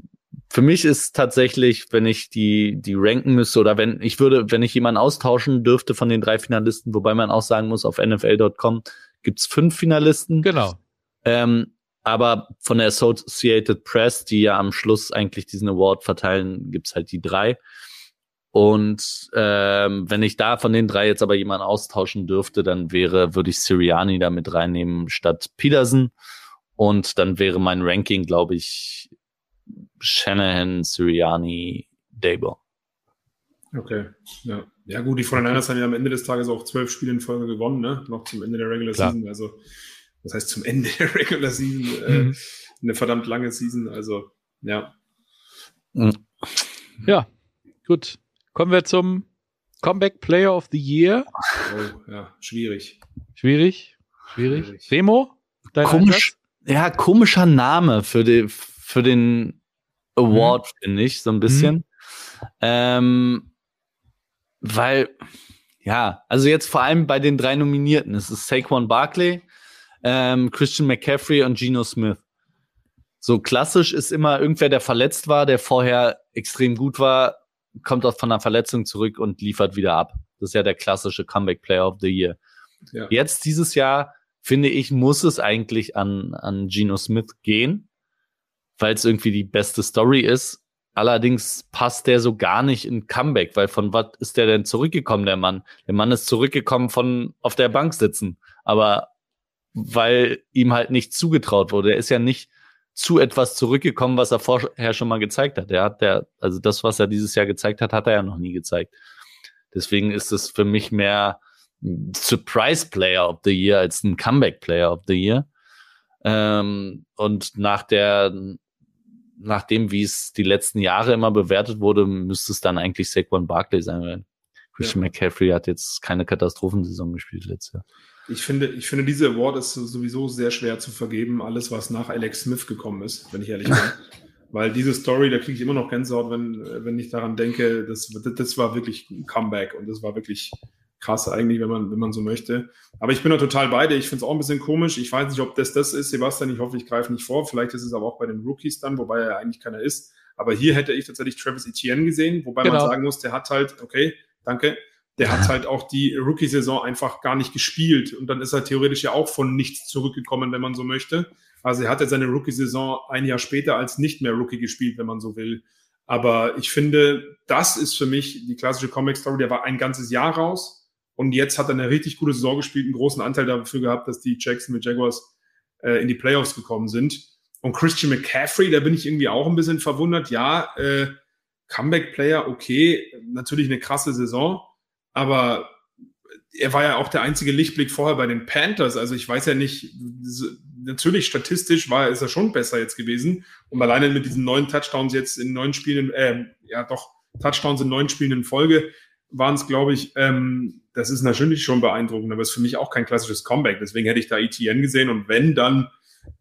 für mich ist tatsächlich, wenn ich die, die ranken müsste oder wenn ich würde, wenn ich jemanden austauschen dürfte von den drei Finalisten, wobei man auch sagen muss, auf NFL.com gibt's fünf Finalisten. Genau. Ähm, aber von der Associated Press, die ja am Schluss eigentlich diesen Award verteilen, gibt's halt die drei. Und ähm, wenn ich da von den drei jetzt aber jemanden austauschen dürfte, dann wäre, würde ich Siriani da mit reinnehmen statt Peterson. Und dann wäre mein Ranking, glaube ich, Shanahan, Siriani, Dabo. Okay, ja. Ja gut, die 49ers haben ja am Ende des Tages auch zwölf Spiele in Folge gewonnen, ne? Noch zum Ende der Regular Klar. Season. Also das heißt zum Ende der Regular Season, äh, mhm. eine verdammt lange Season, also ja. Mhm. Ja, gut. Kommen wir zum Comeback Player of the Year. Oh, ja, schwierig. Schwierig? Schwierig. schwierig. Remo? Dein Komisch, ja, komischer Name für, die, für den Award, mhm. finde ich, so ein bisschen. Mhm. Ähm, weil, ja, also jetzt vor allem bei den drei Nominierten. Es ist Saquon Barkley, ähm, Christian McCaffrey und Geno Smith. So klassisch ist immer irgendwer, der verletzt war, der vorher extrem gut war, kommt auch von einer Verletzung zurück und liefert wieder ab. Das ist ja der klassische Comeback Player of the Year. Ja. Jetzt dieses Jahr, finde ich, muss es eigentlich an, an Geno Smith gehen, weil es irgendwie die beste Story ist. Allerdings passt der so gar nicht in Comeback, weil von was ist der denn zurückgekommen, der Mann? Der Mann ist zurückgekommen von auf der Bank sitzen, aber weil ihm halt nicht zugetraut wurde. Er ist ja nicht zu etwas zurückgekommen, was er vorher schon mal gezeigt hat. Er hat der, also das, was er dieses Jahr gezeigt hat, hat er ja noch nie gezeigt. Deswegen ist es für mich mehr Surprise Player of the Year als ein Comeback Player of the Year. Ähm, und nach der, nachdem, wie es die letzten Jahre immer bewertet wurde, müsste es dann eigentlich Saquon Barkley sein, weil Christian ja. McCaffrey hat jetzt keine Katastrophensaison gespielt letztes Jahr. Ich finde, ich finde, diese Award ist sowieso sehr schwer zu vergeben, alles, was nach Alex Smith gekommen ist, wenn ich ehrlich bin. Weil diese Story, da kriege ich immer noch Gänsehaut, wenn, wenn ich daran denke, das, das war wirklich ein Comeback und das war wirklich krass eigentlich, wenn man, wenn man so möchte. Aber ich bin da total beide. Ich finde es auch ein bisschen komisch. Ich weiß nicht, ob das das ist, Sebastian. Ich hoffe, ich greife nicht vor. Vielleicht ist es aber auch bei den Rookies dann, wobei er eigentlich keiner ist. Aber hier hätte ich tatsächlich Travis Etienne gesehen, wobei genau. man sagen muss, der hat halt, okay, danke, der hat halt auch die Rookie-Saison einfach gar nicht gespielt. Und dann ist er theoretisch ja auch von nichts zurückgekommen, wenn man so möchte. Also er hatte seine Rookie-Saison ein Jahr später als nicht mehr Rookie gespielt, wenn man so will. Aber ich finde, das ist für mich die klassische Comic-Story. Der war ein ganzes Jahr raus. Und jetzt hat er eine richtig gute Saison gespielt, einen großen Anteil dafür gehabt, dass die Jackson mit Jaguars äh, in die Playoffs gekommen sind. Und Christian McCaffrey, da bin ich irgendwie auch ein bisschen verwundert. Ja, äh, Comeback-Player, okay, natürlich eine krasse Saison aber er war ja auch der einzige Lichtblick vorher bei den Panthers. Also ich weiß ja nicht, natürlich statistisch war ist er schon besser jetzt gewesen. Und alleine mit diesen neun Touchdowns jetzt in neun Spielen, äh, ja doch, Touchdowns in neun Spielen in Folge waren es, glaube ich, ähm, das ist natürlich schon beeindruckend, aber ist für mich auch kein klassisches Comeback. Deswegen hätte ich da ETN gesehen und wenn, dann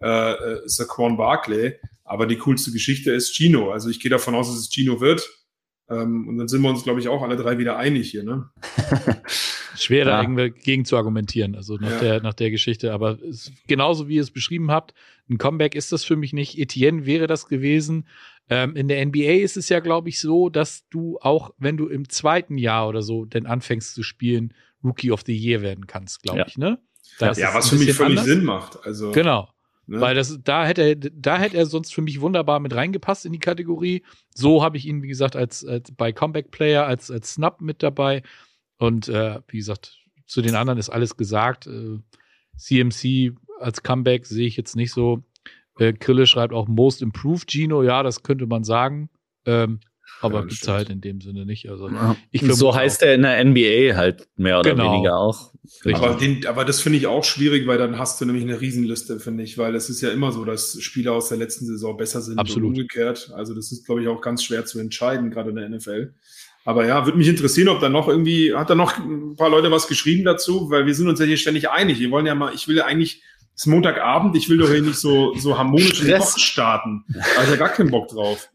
äh, äh, Saquon Barkley. Aber die coolste Geschichte ist Gino. Also ich gehe davon aus, dass es Gino wird. Ähm, und dann sind wir uns, glaube ich, auch alle drei wieder einig hier. Ne? Schwer, da irgendwie gegen zu argumentieren, also nach, ja. der, nach der Geschichte. Aber es, genauso wie ihr es beschrieben habt, ein Comeback ist das für mich nicht. Etienne wäre das gewesen. Ähm, in der NBA ist es ja, glaube ich, so, dass du auch, wenn du im zweiten Jahr oder so denn anfängst zu spielen, Rookie of the Year werden kannst, glaube ja. ich, ne? Da ja, was für mich völlig anders. Sinn macht. Also genau. Ne? Weil das, da hätte er, da hätte er sonst für mich wunderbar mit reingepasst in die Kategorie. So habe ich ihn, wie gesagt, als, als bei Comeback Player, als, als Snap mit dabei. Und äh, wie gesagt, zu den anderen ist alles gesagt. Äh, CMC als Comeback sehe ich jetzt nicht so. Äh, Krille schreibt auch Most Improved Gino. Ja, das könnte man sagen. Ähm, aber ja, halt in dem Sinne nicht. Also ja. ich so heißt er in der NBA halt mehr oder genau. weniger auch. Aber, den, aber das finde ich auch schwierig, weil dann hast du nämlich eine Riesenliste, finde ich, weil es ist ja immer so, dass Spieler aus der letzten Saison besser sind Absolut. und umgekehrt. Also das ist, glaube ich, auch ganz schwer zu entscheiden, gerade in der NFL. Aber ja, würde mich interessieren, ob da noch irgendwie, hat da noch ein paar Leute was geschrieben dazu, weil wir sind uns ja hier ständig einig. Wir wollen ja mal, ich will ja eigentlich, es ist Montagabend, ich will doch hier nicht so, so harmonisch in Bock starten. Da habe ich ja gar keinen Bock drauf.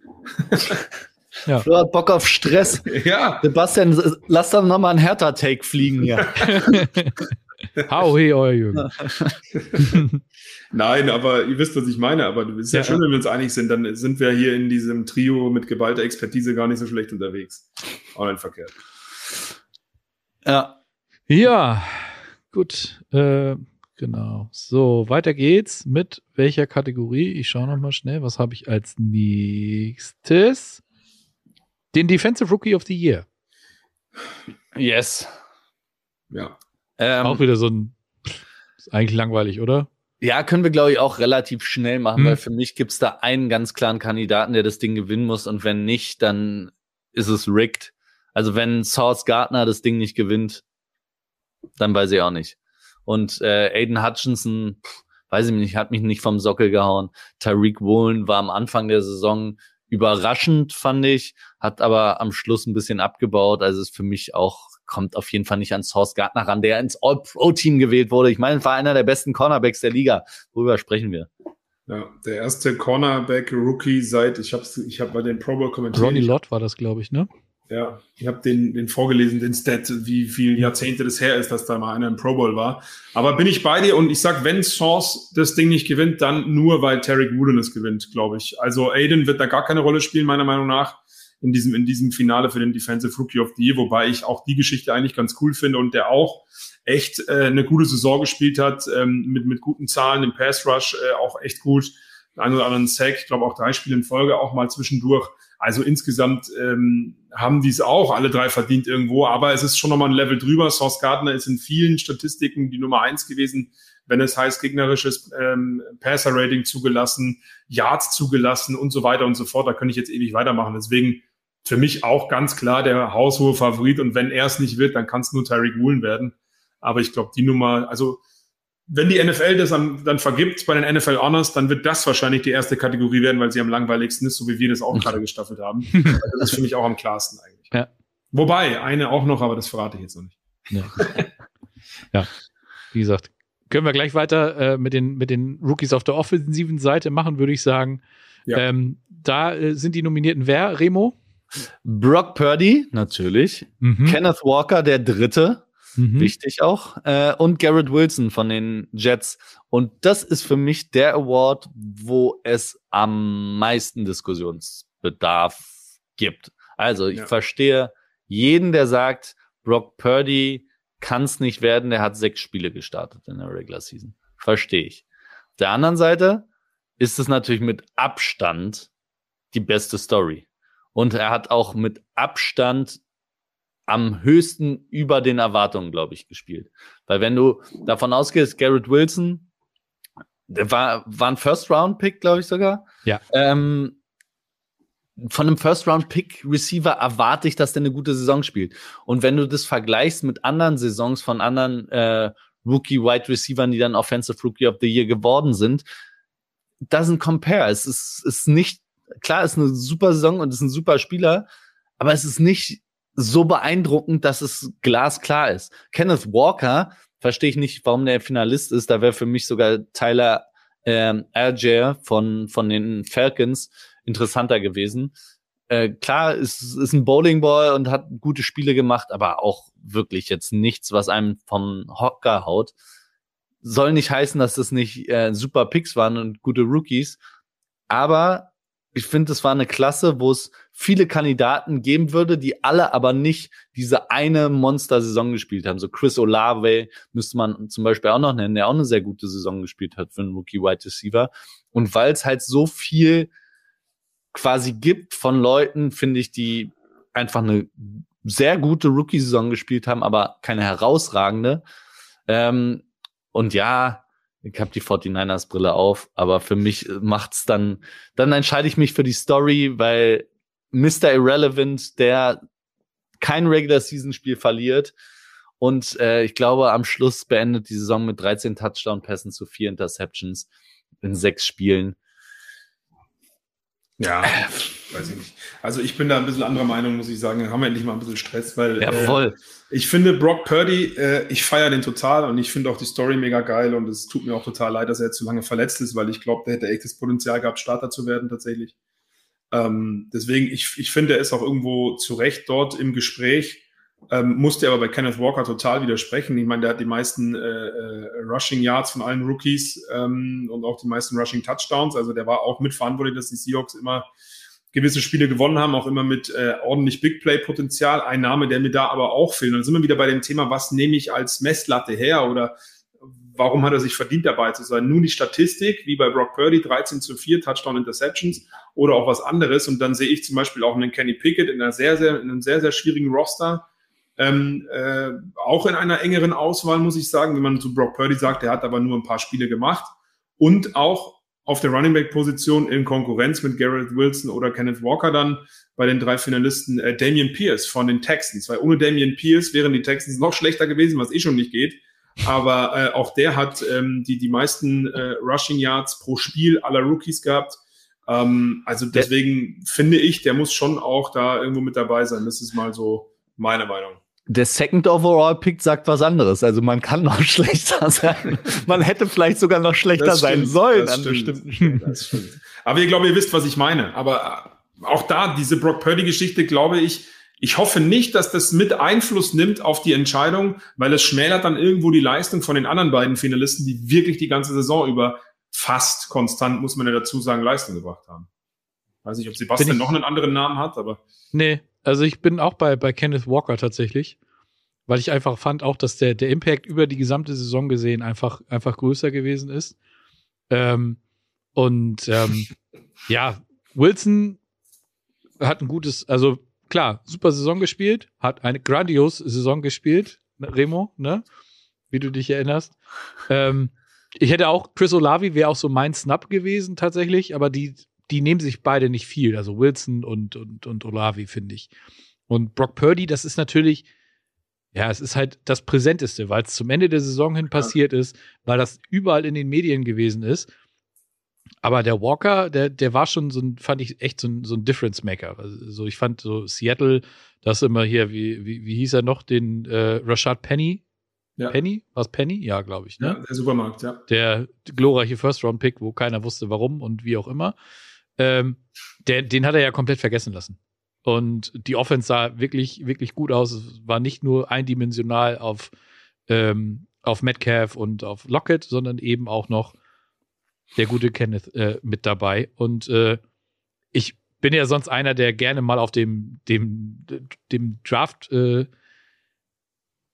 Ja. Flo hat Bock auf Stress. Ja. Sebastian, lass doch nochmal einen Hertha-Take fliegen hier. Hau he, euer Jürgen. Nein, aber ihr wisst, was ich meine. Aber es ist ja, ja schön, wenn wir uns einig sind. Dann sind wir hier in diesem Trio mit geballter Expertise gar nicht so schlecht unterwegs. Auch nicht verkehrt. Ja. Ja, gut. Äh, genau. So, weiter geht's mit welcher Kategorie? Ich schaue noch mal schnell. Was habe ich als nächstes? Den Defensive Rookie of the Year. Yes. Ja. Ähm, auch wieder so ein, ist eigentlich langweilig, oder? Ja, können wir, glaube ich, auch relativ schnell machen, hm. weil für mich gibt es da einen ganz klaren Kandidaten, der das Ding gewinnen muss. Und wenn nicht, dann ist es rigged. Also wenn Source Gardner das Ding nicht gewinnt, dann weiß ich auch nicht. Und äh, Aiden Hutchinson, pff, weiß ich nicht, hat mich nicht vom Sockel gehauen. Tariq Woolen war am Anfang der Saison überraschend, fand ich, hat aber am Schluss ein bisschen abgebaut. Also ist für mich auch, kommt auf jeden Fall nicht an Source Gardner ran, der ins All-Pro-Team gewählt wurde. Ich meine, war einer der besten Cornerbacks der Liga. Worüber sprechen wir? Ja, der erste Cornerback-Rookie seit, ich habe ich hab bei den Pro Bowl kommentiert. Ronnie Lott war das, glaube ich, ne? Ja, ich habe den, den vorgelesen, den Stat, wie viel Jahrzehnte das her ist, dass da mal einer im Pro Bowl war. Aber bin ich bei dir und ich sag, wenn Source das Ding nicht gewinnt, dann nur, weil Tarek Wooden es gewinnt, glaube ich. Also Aiden wird da gar keine Rolle spielen, meiner Meinung nach. In diesem, in diesem Finale für den Defensive Rookie of the Year, wobei ich auch die Geschichte eigentlich ganz cool finde und der auch echt äh, eine gute Saison gespielt hat, ähm, mit, mit guten Zahlen im Pass Rush, äh, auch echt gut. Einen oder anderen Sack, ich glaube auch drei Spiele in Folge, auch mal zwischendurch. Also insgesamt ähm, haben die es auch alle drei verdient irgendwo, aber es ist schon nochmal ein Level drüber. Source Gardner ist in vielen Statistiken die Nummer eins gewesen, wenn es heißt gegnerisches ähm, Passer-Rating zugelassen, Yards zugelassen und so weiter und so fort. Da könnte ich jetzt ewig weitermachen. Deswegen für mich auch ganz klar der haushohe Favorit. Und wenn er es nicht wird, dann kann es nur Tyreek Woolen werden. Aber ich glaube, die Nummer, also wenn die NFL das dann, vergibt bei den NFL Honors, dann wird das wahrscheinlich die erste Kategorie werden, weil sie am langweiligsten ist, so wie wir das auch gerade gestaffelt haben. Also das finde ich auch am klarsten eigentlich. Ja. Wobei, eine auch noch, aber das verrate ich jetzt noch nicht. Ja, ja. wie gesagt, können wir gleich weiter äh, mit, den, mit den Rookies auf der offensiven Seite machen, würde ich sagen. Ja. Ähm, da äh, sind die Nominierten wer, Remo? Brock Purdy, natürlich. Mhm. Kenneth Walker, der Dritte. Mhm. Wichtig auch. Äh, und Garrett Wilson von den Jets. Und das ist für mich der Award, wo es am meisten Diskussionsbedarf gibt. Also ich ja. verstehe jeden, der sagt, Brock Purdy kann es nicht werden, der hat sechs Spiele gestartet in der Regular Season. Verstehe ich. Auf der anderen Seite ist es natürlich mit Abstand die beste Story. Und er hat auch mit Abstand am höchsten über den Erwartungen, glaube ich, gespielt. Weil wenn du davon ausgehst, Garrett Wilson, der war, war ein First-Round-Pick, glaube ich sogar. Ja. Ähm, von einem First-Round-Pick-Receiver erwarte ich, dass der eine gute Saison spielt. Und wenn du das vergleichst mit anderen Saisons von anderen äh, Rookie-Wide-Receivern, die dann Offensive Rookie of the Year geworden sind, doesn't compare. Es ist, ist nicht, klar, ist eine super Saison und ist ein super Spieler, aber es ist nicht so beeindruckend, dass es glasklar ist. Kenneth Walker, verstehe ich nicht, warum der Finalist ist. Da wäre für mich sogar Tyler ähm, Algier von, von den Falcons interessanter gewesen. Äh, klar, ist, ist ein Bowlingball und hat gute Spiele gemacht, aber auch wirklich jetzt nichts, was einem vom Hocker haut. Soll nicht heißen, dass das nicht äh, super Picks waren und gute Rookies. Aber ich finde, es war eine Klasse, wo es viele Kandidaten geben würde, die alle aber nicht diese eine Monster-Saison gespielt haben. So Chris Olave müsste man zum Beispiel auch noch nennen, der auch eine sehr gute Saison gespielt hat für einen Rookie Wide Receiver. Und weil es halt so viel quasi gibt von Leuten, finde ich, die einfach eine sehr gute Rookie-Saison gespielt haben, aber keine herausragende. Ähm, und ja, ich habe die 49ers Brille auf, aber für mich macht's dann, dann entscheide ich mich für die Story, weil Mr. Irrelevant, der kein Regular Season Spiel verliert und äh, ich glaube am Schluss beendet die Saison mit 13 Touchdown Pässen zu vier Interceptions in sechs Spielen. Ja, weiß ich nicht. Also ich bin da ein bisschen anderer Meinung, muss ich sagen. Dann haben wir endlich mal ein bisschen Stress, weil ja, voll. Äh, ich finde Brock Purdy, äh, ich feiere den total und ich finde auch die Story mega geil und es tut mir auch total leid, dass er jetzt zu lange verletzt ist, weil ich glaube, der hätte echt das Potenzial gehabt, Starter zu werden tatsächlich. Ähm, deswegen, ich, ich finde, er ist auch irgendwo zu Recht dort im Gespräch. Ähm, musste aber bei Kenneth Walker total widersprechen. Ich meine, der hat die meisten äh, äh, Rushing Yards von allen Rookies ähm, und auch die meisten Rushing Touchdowns. Also der war auch mitverantwortlich, dass die Seahawks immer gewisse Spiele gewonnen haben, auch immer mit äh, ordentlich Big Play Potenzial. Ein Name, der mir da aber auch fehlt. Und dann sind wir wieder bei dem Thema, was nehme ich als Messlatte her oder warum hat er sich verdient dabei zu sein? Nun die Statistik, wie bei Brock Purdy, 13 zu 4 Touchdown Interceptions oder auch was anderes. Und dann sehe ich zum Beispiel auch einen Kenny Pickett in einer sehr, sehr, in einem sehr, sehr schwierigen Roster ähm, äh, auch in einer engeren Auswahl, muss ich sagen, wenn man zu Brock Purdy sagt, der hat aber nur ein paar Spiele gemacht. Und auch auf der Running Back Position in Konkurrenz mit Garrett Wilson oder Kenneth Walker dann bei den drei Finalisten äh, Damian Pierce von den Texans, weil ohne Damian Pierce wären die Texans noch schlechter gewesen, was eh schon nicht geht. Aber äh, auch der hat ähm, die, die meisten äh, Rushing Yards pro Spiel aller Rookies gehabt. Ähm, also deswegen finde ich, der muss schon auch da irgendwo mit dabei sein. Das ist mal so meine Meinung der Second Overall Pick sagt was anderes. Also man kann noch schlechter sein. man hätte vielleicht sogar noch schlechter stimmt, sein sollen an stimmt, bestimmten Stellen. Aber ich glaube, ihr wisst, was ich meine. Aber äh, auch da, diese Brock Purdy-Geschichte, glaube ich, ich hoffe nicht, dass das mit Einfluss nimmt auf die Entscheidung, weil es schmälert dann irgendwo die Leistung von den anderen beiden Finalisten, die wirklich die ganze Saison über fast konstant, muss man ja dazu sagen, Leistung gebracht haben. Weiß nicht, ob Sebastian noch einen anderen Namen hat, aber. Nee, also ich bin auch bei, bei Kenneth Walker tatsächlich, weil ich einfach fand auch, dass der, der Impact über die gesamte Saison gesehen einfach, einfach größer gewesen ist. Ähm, und ähm, ja, Wilson hat ein gutes, also klar, super Saison gespielt, hat eine grandios Saison gespielt, Remo, ne? Wie du dich erinnerst. Ähm, ich hätte auch, Chris Olavi wäre auch so mein Snap gewesen tatsächlich, aber die, die nehmen sich beide nicht viel. Also Wilson und, und, und Olavi, finde ich. Und Brock Purdy, das ist natürlich, ja, es ist halt das Präsenteste, weil es zum Ende der Saison hin passiert ist, weil das überall in den Medien gewesen ist. Aber der Walker, der, der war schon so ein, fand ich echt so ein, so ein Difference Maker. Also ich fand so Seattle, das immer hier, wie, wie, wie hieß er noch, den äh, Rashad Penny, ja. Penny? Was Penny? Ja, glaube ich. Ne? Ja, der Supermarkt, ja. Der glorreiche First-Round-Pick, wo keiner wusste, warum und wie auch immer. Ähm, der, den hat er ja komplett vergessen lassen. Und die Offense sah wirklich, wirklich gut aus. Es war nicht nur eindimensional auf, ähm, auf Metcalf und auf Lockett, sondern eben auch noch der gute Kenneth äh, mit dabei. Und äh, ich bin ja sonst einer, der gerne mal auf dem, dem, dem Draft äh,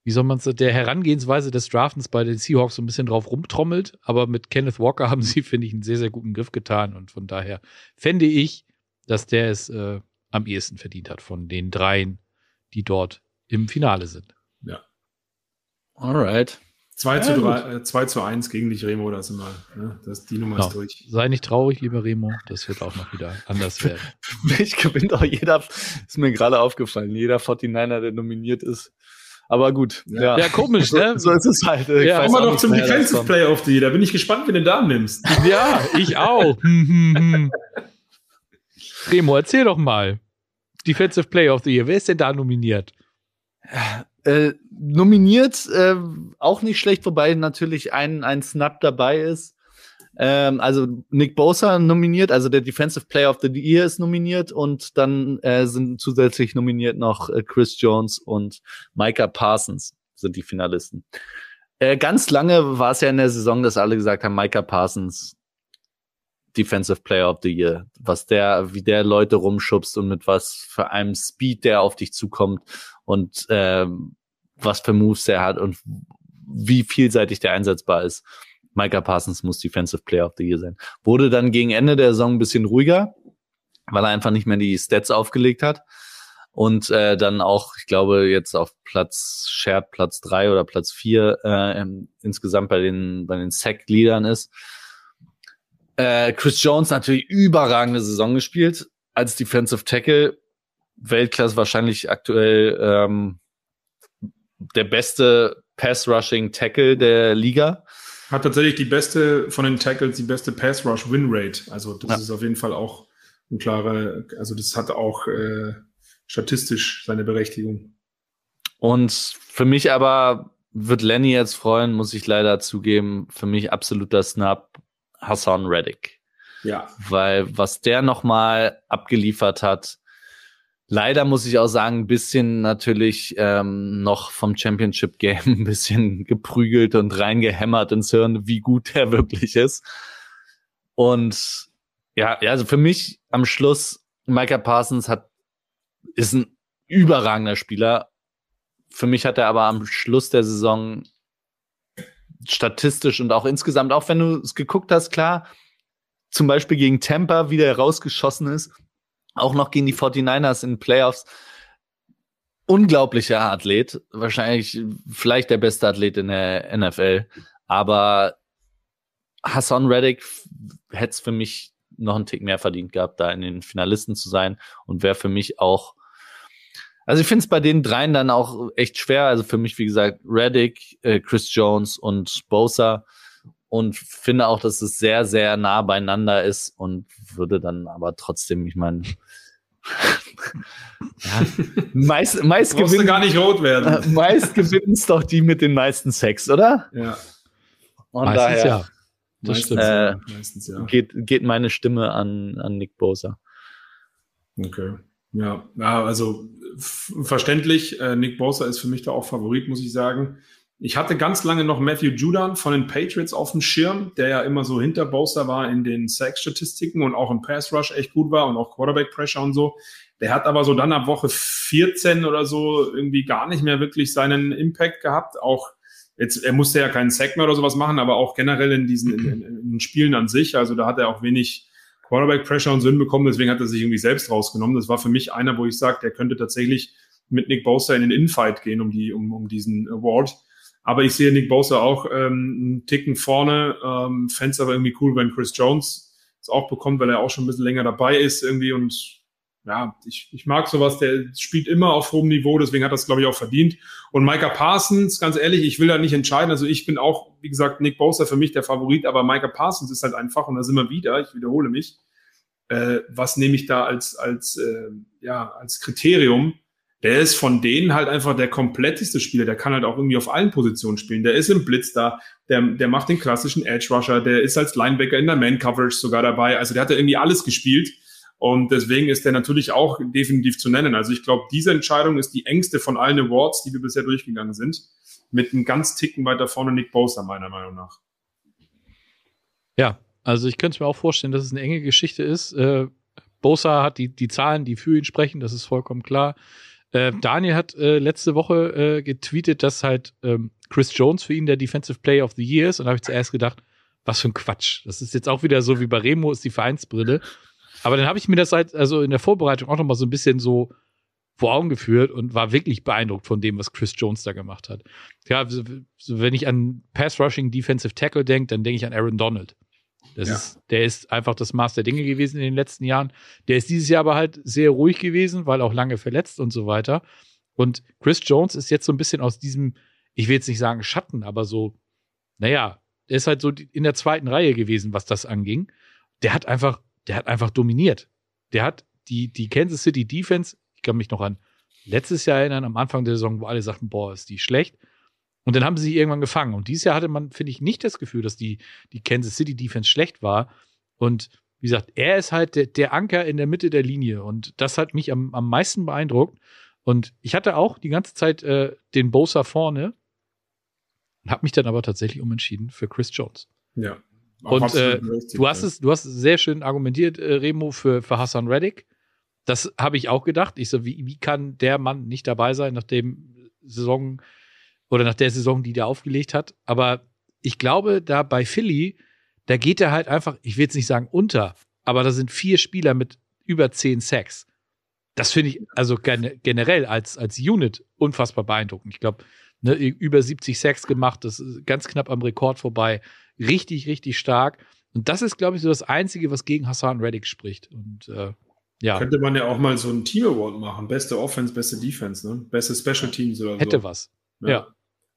wie soll man es, der Herangehensweise des Draftens bei den Seahawks so ein bisschen drauf rumtrommelt. Aber mit Kenneth Walker haben sie, finde ich, einen sehr, sehr guten Griff getan. Und von daher fände ich, dass der es äh, am ehesten verdient hat von den dreien, die dort im Finale sind. Ja. Alright. 2 zu, 3, äh, 2 zu 1 gegen dich, Remo, das immer. Ne? Das, die Nummer genau. ist durch. Sei nicht traurig, lieber Remo. Das wird auch noch wieder anders werden. ich gewinnt auch jeder, ist mir gerade aufgefallen, jeder 49er, der nominiert ist, aber gut. Ja, ja komisch, ne? So, so ist es halt. Ich ja, kommen wir doch zum Defensive Player of the Year. Da bin ich gespannt, wie du den da nimmst. Ja, ich auch. Remo, erzähl doch mal. Defensive Player of the Year. Wer ist denn da nominiert? Äh, nominiert, äh, auch nicht schlecht, wobei natürlich ein, ein Snap dabei ist. Ähm, also Nick Bosa nominiert, also der Defensive Player of the Year ist nominiert und dann äh, sind zusätzlich nominiert noch äh, Chris Jones und Micah Parsons sind die Finalisten. Äh, ganz lange war es ja in der Saison, dass alle gesagt haben, Micah Parsons Defensive Player of the Year, was der, wie der Leute rumschubst und mit was für einem Speed der auf dich zukommt und äh, was für Moves der hat und wie vielseitig der einsetzbar ist. Micah Parsons muss Defensive Player of the Year sein. Wurde dann gegen Ende der Saison ein bisschen ruhiger, weil er einfach nicht mehr die Stats aufgelegt hat. Und äh, dann auch, ich glaube, jetzt auf Platz Shared Platz drei oder Platz vier äh, insgesamt bei den, bei den Sack-Leadern ist. Äh, Chris Jones natürlich überragende Saison gespielt als Defensive Tackle. Weltklasse wahrscheinlich aktuell ähm, der beste Pass-Rushing Tackle der Liga. Hat tatsächlich die beste von den Tackles, die beste Pass-Rush-Win-Rate. Also das ja. ist auf jeden Fall auch ein klarer, also das hat auch äh, statistisch seine Berechtigung. Und für mich aber wird Lenny jetzt freuen, muss ich leider zugeben, für mich absoluter Snap Hassan Reddick. Ja. Weil was der nochmal abgeliefert hat, Leider muss ich auch sagen, ein bisschen natürlich ähm, noch vom Championship Game ein bisschen geprügelt und reingehämmert ins Hirn, wie gut der wirklich ist. Und ja, also für mich am Schluss, Micah Parsons hat, ist ein überragender Spieler. Für mich hat er aber am Schluss der Saison statistisch und auch insgesamt, auch wenn du es geguckt hast, klar, zum Beispiel gegen Tampa, wie der rausgeschossen ist, auch noch gegen die 49ers in Playoffs. Unglaublicher Athlet, wahrscheinlich vielleicht der beste Athlet in der NFL, aber Hassan Reddick hätte es für mich noch einen Tick mehr verdient gehabt, da in den Finalisten zu sein und wäre für mich auch also ich finde es bei den dreien dann auch echt schwer. Also für mich, wie gesagt, Reddick, äh, Chris Jones und Bosa und finde auch, dass es sehr, sehr nah beieinander ist und würde dann aber trotzdem, ich meine, ja, meist, meist gewinnen gar nicht rot werden. Meist gewinnen es doch die mit den meisten Sex, oder? Ja. Und meistens daher, ja. Das meistens, stimmt. Äh, meistens, ja. Geht, geht meine Stimme an, an Nick Bosa. Okay. Ja, ja also verständlich. Äh, Nick Bosa ist für mich da auch Favorit, muss ich sagen. Ich hatte ganz lange noch Matthew Judan von den Patriots auf dem Schirm, der ja immer so hinter Bosa war in den Sack-Statistiken und auch im Pass Rush echt gut war und auch Quarterback Pressure und so. Der hat aber so dann ab Woche 14 oder so irgendwie gar nicht mehr wirklich seinen Impact gehabt. Auch jetzt, er musste ja keinen Sack mehr oder sowas machen, aber auch generell in diesen in, in, in Spielen an sich. Also da hat er auch wenig Quarterback Pressure und Sinn bekommen. Deswegen hat er sich irgendwie selbst rausgenommen. Das war für mich einer, wo ich sage, der könnte tatsächlich mit Nick Bosa in den Infight gehen um die um, um diesen Award. Aber ich sehe Nick Bosa auch ähm, einen Ticken vorne. Ähm, Fans aber irgendwie cool, wenn Chris Jones es auch bekommt, weil er auch schon ein bisschen länger dabei ist irgendwie und ja, ich, ich mag sowas, der spielt immer auf hohem Niveau, deswegen hat das, glaube ich, auch verdient. Und Micah Parsons, ganz ehrlich, ich will da nicht entscheiden. Also ich bin auch, wie gesagt, Nick Bosa für mich der Favorit, aber Micah Parsons ist halt einfach, und da sind wir wieder, ich wiederhole mich, äh, was nehme ich da als, als, äh, ja, als Kriterium? Der ist von denen halt einfach der kompletteste Spieler. Der kann halt auch irgendwie auf allen Positionen spielen. Der ist im Blitz da, der, der macht den klassischen Edge Rusher, der ist als Linebacker in der Man Coverage sogar dabei. Also der hat ja irgendwie alles gespielt. Und deswegen ist der natürlich auch definitiv zu nennen. Also ich glaube, diese Entscheidung ist die engste von allen Awards, die wir bisher durchgegangen sind. Mit einem ganz Ticken weiter vorne Nick Bosa, meiner Meinung nach. Ja, also ich könnte mir auch vorstellen, dass es eine enge Geschichte ist. Äh, Bosa hat die, die Zahlen, die für ihn sprechen, das ist vollkommen klar. Äh, Daniel hat äh, letzte Woche äh, getweetet, dass halt ähm, Chris Jones für ihn der Defensive Player of the Year ist. Und da habe ich zuerst gedacht, was für ein Quatsch. Das ist jetzt auch wieder so wie bei Remo ist die Vereinsbrille. Aber dann habe ich mir das halt also in der Vorbereitung auch noch mal so ein bisschen so vor Augen geführt und war wirklich beeindruckt von dem, was Chris Jones da gemacht hat. Ja, wenn ich an Pass Rushing Defensive Tackle denke, dann denke ich an Aaron Donald. Das ja. ist, der ist einfach das Maß der Dinge gewesen in den letzten Jahren. Der ist dieses Jahr aber halt sehr ruhig gewesen, weil auch lange verletzt und so weiter. Und Chris Jones ist jetzt so ein bisschen aus diesem, ich will jetzt nicht sagen Schatten, aber so, naja, der ist halt so in der zweiten Reihe gewesen, was das anging. Der hat einfach, der hat einfach dominiert. Der hat die, die Kansas City Defense, ich kann mich noch an letztes Jahr erinnern, am Anfang der Saison, wo alle sagten, boah, ist die schlecht. Und dann haben sie sich irgendwann gefangen. Und dieses Jahr hatte man, finde ich, nicht das Gefühl, dass die, die Kansas City Defense schlecht war. Und wie gesagt, er ist halt der, der Anker in der Mitte der Linie. Und das hat mich am, am meisten beeindruckt. Und ich hatte auch die ganze Zeit äh, den Bosa vorne und habe mich dann aber tatsächlich umentschieden für Chris Jones. Ja. Und äh, du hast es, du hast sehr schön argumentiert, äh, Remo, für, für Hassan Reddick. Das habe ich auch gedacht. Ich so, wie, wie kann der Mann nicht dabei sein, nachdem Saison oder nach der Saison, die der aufgelegt hat. Aber ich glaube, da bei Philly, da geht er halt einfach, ich will jetzt nicht sagen unter, aber da sind vier Spieler mit über zehn Sacks. Das finde ich also generell als, als Unit unfassbar beeindruckend. Ich glaube, ne, über 70 Sacks gemacht, das ist ganz knapp am Rekord vorbei. Richtig, richtig stark. Und das ist, glaube ich, so das Einzige, was gegen Hassan Reddick spricht. Und äh, ja. Könnte man ja auch mal so ein Team Award machen. Beste Offense, beste Defense, ne? Beste Special Teams oder so. Hätte was. ja. ja.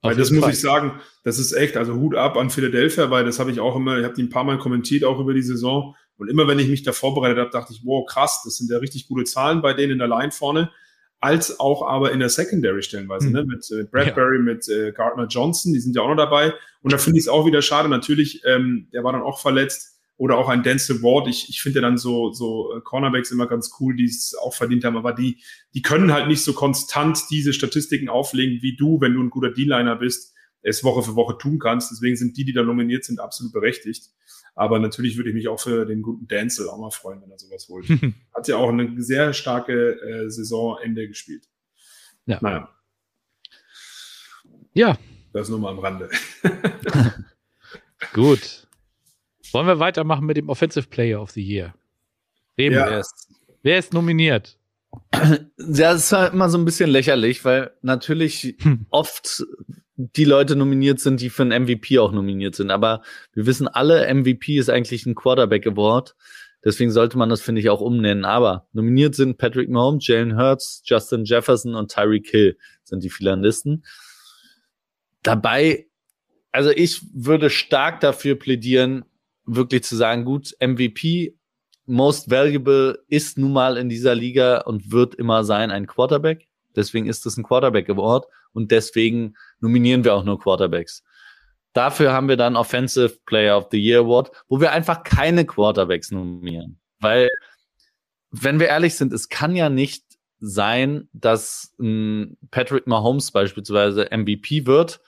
Weil das muss Fall. ich sagen, das ist echt, also Hut ab an Philadelphia, weil das habe ich auch immer, ich habe die ein paar Mal kommentiert, auch über die Saison. Und immer wenn ich mich da vorbereitet habe, dachte ich, wow, krass, das sind ja richtig gute Zahlen bei denen in der Line vorne, als auch aber in der Secondary stellenweise, mhm. ne? mit äh, Bradbury, ja. mit äh, Gardner Johnson, die sind ja auch noch dabei. Und da finde ich es auch wieder schade, natürlich, ähm, der war dann auch verletzt oder auch ein Denzel Ward. Ich, ich finde dann so, so äh, Cornerbacks immer ganz cool, die es auch verdient haben, aber die, die können halt nicht so konstant diese Statistiken auflegen wie du, wenn du ein guter D-Liner bist, es Woche für Woche tun kannst. Deswegen sind die, die da nominiert sind, absolut berechtigt. Aber natürlich würde ich mich auch für den guten Denzel auch mal freuen, wenn er sowas holt. Hat ja auch eine sehr starke äh, Saisonende gespielt. Ja. Naja. Ja. Das nur mal am Rande. Gut. Wollen wir weitermachen mit dem Offensive Player of the Year? Remo, ja. wer, ist, wer ist nominiert? Ja, das ist halt immer so ein bisschen lächerlich, weil natürlich hm. oft die Leute nominiert sind, die für einen MVP auch nominiert sind. Aber wir wissen alle, MVP ist eigentlich ein Quarterback Award. Deswegen sollte man das, finde ich, auch umnennen. Aber nominiert sind Patrick Mahomes, Jalen Hurts, Justin Jefferson und Tyreek Hill sind die Finalisten. Dabei, also ich würde stark dafür plädieren, wirklich zu sagen, gut, MVP, Most Valuable ist nun mal in dieser Liga und wird immer sein ein Quarterback. Deswegen ist es ein Quarterback Award und deswegen nominieren wir auch nur Quarterbacks. Dafür haben wir dann Offensive Player of the Year Award, wo wir einfach keine Quarterbacks nominieren. Weil, wenn wir ehrlich sind, es kann ja nicht sein, dass Patrick Mahomes beispielsweise MVP wird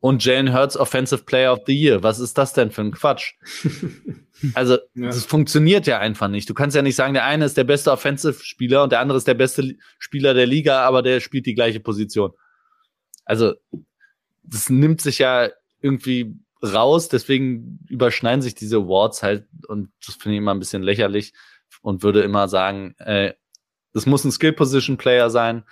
und Jalen Hurts Offensive Player of the Year. Was ist das denn für ein Quatsch? Also, ja. das funktioniert ja einfach nicht. Du kannst ja nicht sagen, der eine ist der beste Offensive-Spieler und der andere ist der beste Spieler der Liga, aber der spielt die gleiche Position. Also, das nimmt sich ja irgendwie raus, deswegen überschneiden sich diese Awards halt und das finde ich immer ein bisschen lächerlich und würde immer sagen, äh, das muss ein Skill-Position-Player sein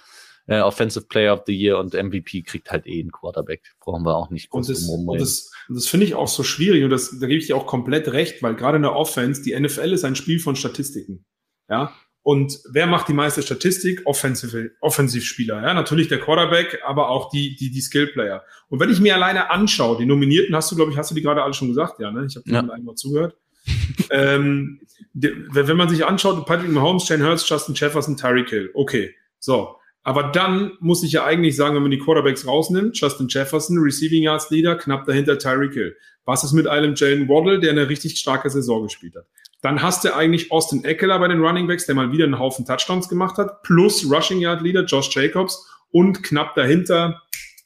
äh, Offensive Player of the Year und MVP kriegt halt eh einen Quarterback. Brauchen wir auch nicht groß und das, und das, das finde ich auch so schwierig und das, da gebe ich dir auch komplett recht, weil gerade in der Offense, die NFL ist ein Spiel von Statistiken. Ja, und wer macht die meiste Statistik? Offensive, Offensivspieler. Ja, natürlich der Quarterback, aber auch die, die, die Skillplayer. Und wenn ich mir alleine anschaue, die Nominierten hast du, glaube ich, hast du die gerade alle schon gesagt, ja, ne? Ich habe ja. einmal zugehört. ähm, wenn man sich anschaut, Patrick Mahomes, Shane Hurts, Justin Jefferson, Tyreek Hill. Okay. So. Aber dann muss ich ja eigentlich sagen, wenn man die Quarterbacks rausnimmt, Justin Jefferson, Receiving Yards Leader, knapp dahinter Tyreek Hill. Was ist mit einem Jalen Waddle, der eine richtig starke Saison gespielt hat? Dann hast du eigentlich Austin Eckler bei den Running Backs, der mal wieder einen Haufen Touchdowns gemacht hat, plus Rushing Yard Leader Josh Jacobs und knapp dahinter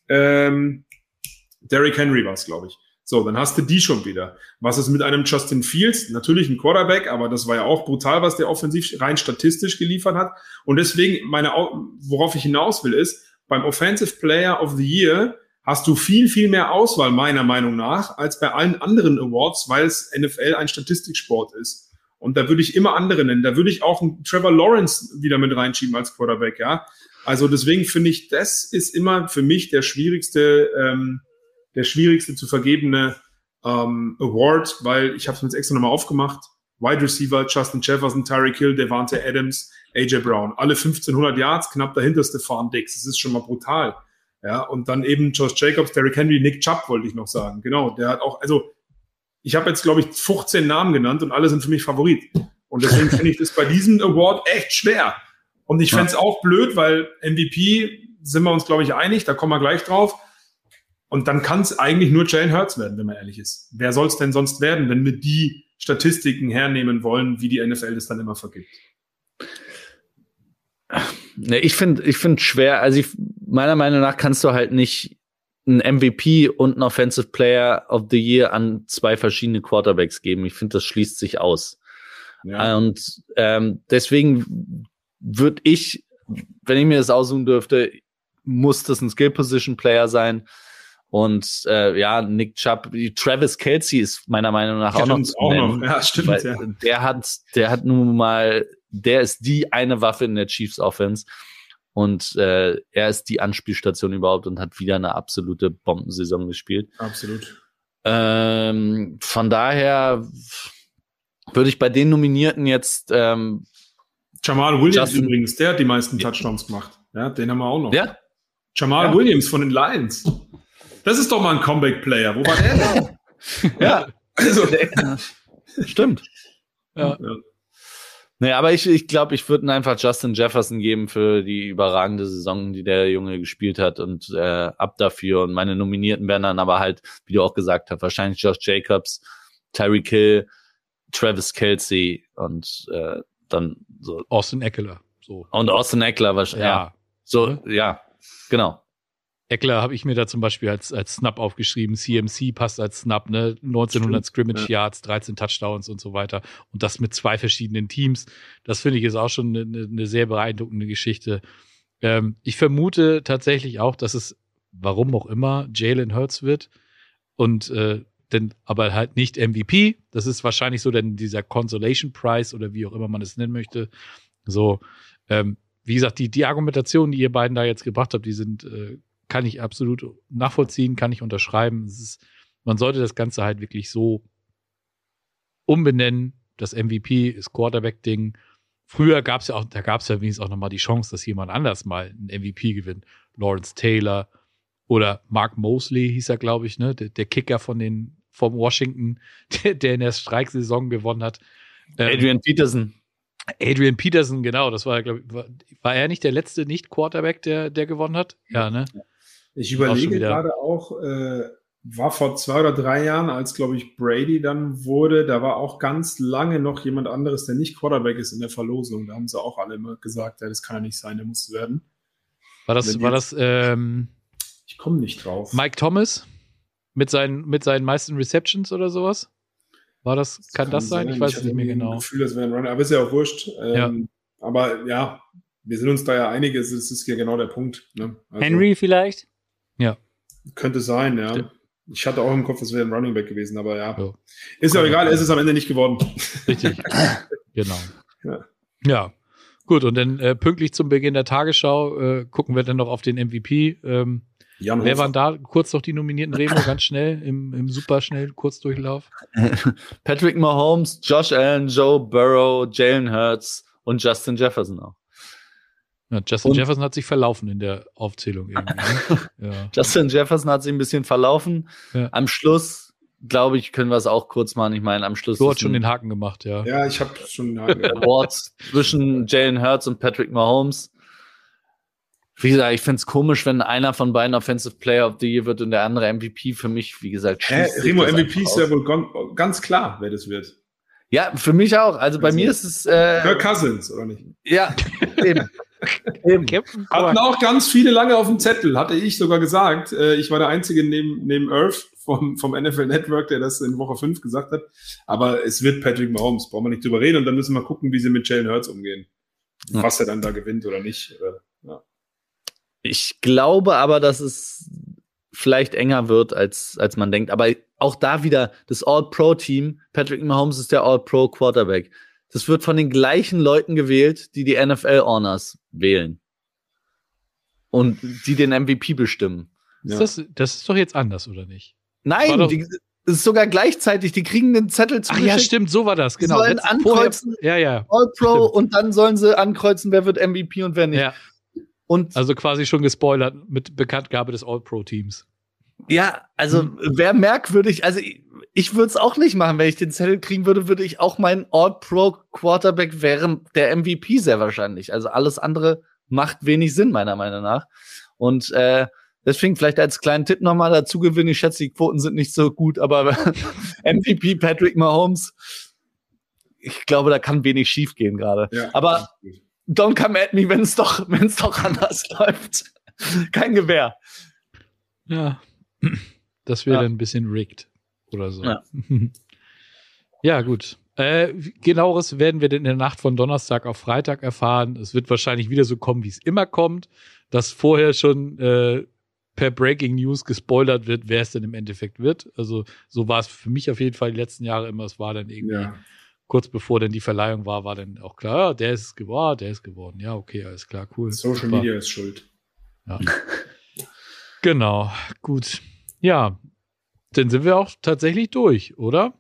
ähm, Derrick Henry war es, glaube ich. So, dann hast du die schon wieder. Was ist mit einem Justin Fields? Natürlich ein Quarterback, aber das war ja auch brutal, was der offensiv rein statistisch geliefert hat. Und deswegen, meine, worauf ich hinaus will, ist, beim Offensive Player of the Year hast du viel, viel mehr Auswahl, meiner Meinung nach, als bei allen anderen Awards, weil es NFL ein Statistiksport ist. Und da würde ich immer andere nennen. Da würde ich auch einen Trevor Lawrence wieder mit reinschieben als Quarterback, ja. Also deswegen finde ich, das ist immer für mich der schwierigste, ähm, der schwierigste zu vergebene ähm, Award, weil ich habe es mir jetzt extra nochmal aufgemacht. Wide Receiver, Justin Jefferson, Tyreek Hill, Devante Adams, AJ Brown. Alle 1500 Yards, knapp dahinter Stefan Dix. Das ist schon mal brutal. Ja, und dann eben Josh Jacobs, Derrick Henry, Nick Chubb wollte ich noch sagen. Genau, der hat auch, also ich habe jetzt, glaube ich, 15 Namen genannt und alle sind für mich Favorit. Und deswegen finde ich das bei diesem Award echt schwer. Und ich fände es auch blöd, weil MVP sind wir uns, glaube ich, einig, da kommen wir gleich drauf. Und dann kann es eigentlich nur Jalen Hurts werden, wenn man ehrlich ist. Wer soll es denn sonst werden, wenn wir die Statistiken hernehmen wollen, wie die NFL das dann immer vergibt? Ne, ich finde, ich finde schwer. Also ich, meiner Meinung nach kannst du halt nicht ein MVP und ein Offensive Player of the Year an zwei verschiedene Quarterbacks geben. Ich finde, das schließt sich aus. Ja. Und ähm, deswegen würde ich, wenn ich mir das aussuchen dürfte, muss das ein Skill Position Player sein. Und äh, ja, Nick Chubb, Travis Kelsey ist meiner Meinung nach auch noch, auch noch. Ja, stimmt, ja. Der hat, der hat nun mal, der ist die eine Waffe in der Chiefs Offense. Und äh, er ist die Anspielstation überhaupt und hat wieder eine absolute Bombensaison gespielt. Absolut. Ähm, von daher würde ich bei den Nominierten jetzt ähm, Jamal Williams Justin, übrigens, der hat die meisten Touchdowns gemacht. Ja, den haben wir auch noch. Ja? Jamal ja. Williams von den Lions. Das ist doch mal ein Comeback-Player. Wo war der ja, also. Stimmt. Ja. ja. Nee, aber ich, ich glaube, ich würde einfach Justin Jefferson geben für die überragende Saison, die der Junge gespielt hat und äh, ab dafür. Und meine Nominierten wären dann aber halt, wie du auch gesagt hast, wahrscheinlich Josh Jacobs, Tyreek Hill, Travis Kelsey und äh, dann so. Austin Eckler. So. Und Austin Eckler wahrscheinlich. Ja. ja. So, ja, genau. Eckler habe ich mir da zum Beispiel als, als Snap aufgeschrieben. CMC passt als Snap, ne? 1900 Scrimmage ja. Yards, 13 Touchdowns und so weiter. Und das mit zwei verschiedenen Teams. Das finde ich ist auch schon eine, eine sehr beeindruckende Geschichte. Ähm, ich vermute tatsächlich auch, dass es, warum auch immer, Jalen Hurts wird. Und äh, denn, aber halt nicht MVP. Das ist wahrscheinlich so denn dieser Consolation Prize oder wie auch immer man es nennen möchte. So, ähm, wie gesagt, die, die Argumentation, die ihr beiden da jetzt gebracht habt, die sind äh, kann ich absolut nachvollziehen, kann ich unterschreiben. Ist, man sollte das Ganze halt wirklich so umbenennen. Das MVP ist Quarterback-Ding. Früher gab es ja auch, da gab es ja wenigstens auch nochmal die Chance, dass jemand anders mal einen MVP gewinnt. Lawrence Taylor oder Mark Mosley hieß er, glaube ich, ne? Der, der, Kicker von den, vom Washington, der, der in der Streiksaison gewonnen hat. Ähm, Adrian Peterson. Adrian Peterson, genau, das war, glaube ich, war, war, er nicht der letzte Nicht-Quarterback, der, der gewonnen hat? Ja, ne? Ich überlege gerade auch, äh, war vor zwei oder drei Jahren, als, glaube ich, Brady dann wurde, da war auch ganz lange noch jemand anderes, der nicht Quarterback ist in der Verlosung. Da haben sie auch alle immer gesagt, ja, das kann ja nicht sein, der muss werden. War das, war das, ähm, ich komme nicht drauf. Mike Thomas? Mit seinen, mit seinen meisten Receptions oder sowas? War das, das kann, kann, das sein? sein? Ich weiß es nicht mehr genau. Ich Gefühl, das wäre ein Runner, aber ist ja auch wurscht. Ähm, ja. Aber ja, wir sind uns da ja einig, es ist ja genau der Punkt. Ne? Also, Henry vielleicht? Ja. Könnte sein, ja. Stimmt. Ich hatte auch im Kopf, es wäre ein Running Back gewesen, aber ja. ja. Ist ja egal, ist es am Ende nicht geworden. Richtig. genau. Ja. ja. Gut, und dann äh, pünktlich zum Beginn der Tagesschau äh, gucken wir dann noch auf den MVP. Ähm, Jan Wer waren da kurz noch die nominierten Remo, ganz schnell, im, im superschnell Kurzdurchlauf? Patrick Mahomes, Josh Allen, Joe Burrow, Jalen Hurts und Justin Jefferson auch. Ja, Justin und, Jefferson hat sich verlaufen in der Aufzählung irgendwie. Ne? ja. Justin Jefferson hat sich ein bisschen verlaufen. Ja. Am Schluss, glaube ich, können wir es auch kurz machen. Ich meine, am Schluss. Du hast schon den Haken gemacht, ja. Ja, ich habe schon den Haken gemacht. Awards zwischen Jalen Hurts und Patrick Mahomes. Wie gesagt, ich finde es komisch, wenn einer von beiden Offensive Player of the Year wird und der andere MVP. Für mich, wie gesagt, Hä, Remo MVP ist ja wohl ganz klar, wer das wird. Ja, für mich auch. Also bei also, mir ist es. Äh, Kirk Cousins, oder nicht? Ja, eben. Hatten auch ganz viele lange auf dem Zettel, hatte ich sogar gesagt. Äh, ich war der Einzige neben, neben Earth vom, vom NFL Network, der das in Woche 5 gesagt hat. Aber es wird Patrick Mahomes, brauchen wir nicht drüber reden. Und dann müssen wir gucken, wie sie mit Jalen Hurts umgehen. Ja. Was er dann da gewinnt oder nicht. Ja. Ich glaube aber, dass es vielleicht enger wird, als, als man denkt. Aber auch da wieder das All-Pro-Team. Patrick Mahomes ist der All-Pro-Quarterback das wird von den gleichen Leuten gewählt, die die NFL Honors wählen. Und die den MVP bestimmen. Ja. Ist das, das ist doch jetzt anders, oder nicht? Nein, die, das ist sogar gleichzeitig, die kriegen den Zettel zu. Ach ja, stimmt, so war das, genau. Die sollen Letzt, ankreuzen, vorher, ja, ja, All-Pro und dann sollen sie ankreuzen, wer wird MVP und wer nicht. Ja. Und also quasi schon gespoilert mit Bekanntgabe des All-Pro-Teams. Ja, also hm. wäre merkwürdig, also ich würde es auch nicht machen. Wenn ich den Zettel kriegen würde, würde ich auch mein All-Pro-Quarterback wäre der MVP sehr wahrscheinlich. Also alles andere macht wenig Sinn, meiner Meinung nach. Und äh, deswegen vielleicht als kleinen Tipp nochmal dazu gewinnen. Ich schätze, die Quoten sind nicht so gut, aber MVP Patrick Mahomes, ich glaube, da kann wenig schief gehen gerade. Ja, aber don't come at me, wenn es doch, wenn es doch anders läuft. Kein Gewehr. Ja, das wäre ja. ein bisschen rigged oder so. Ja, ja gut. Äh, genaueres werden wir denn in der Nacht von Donnerstag auf Freitag erfahren. Es wird wahrscheinlich wieder so kommen, wie es immer kommt, dass vorher schon äh, per Breaking News gespoilert wird, wer es denn im Endeffekt wird. Also so war es für mich auf jeden Fall die letzten Jahre immer. Es war dann irgendwie ja. kurz bevor denn die Verleihung war, war dann auch klar, ja, der ist geworden, der ist geworden. Ja, okay, alles klar, cool. Social Super. Media ist schuld. Ja. genau, gut. Ja, dann sind wir auch tatsächlich durch, oder?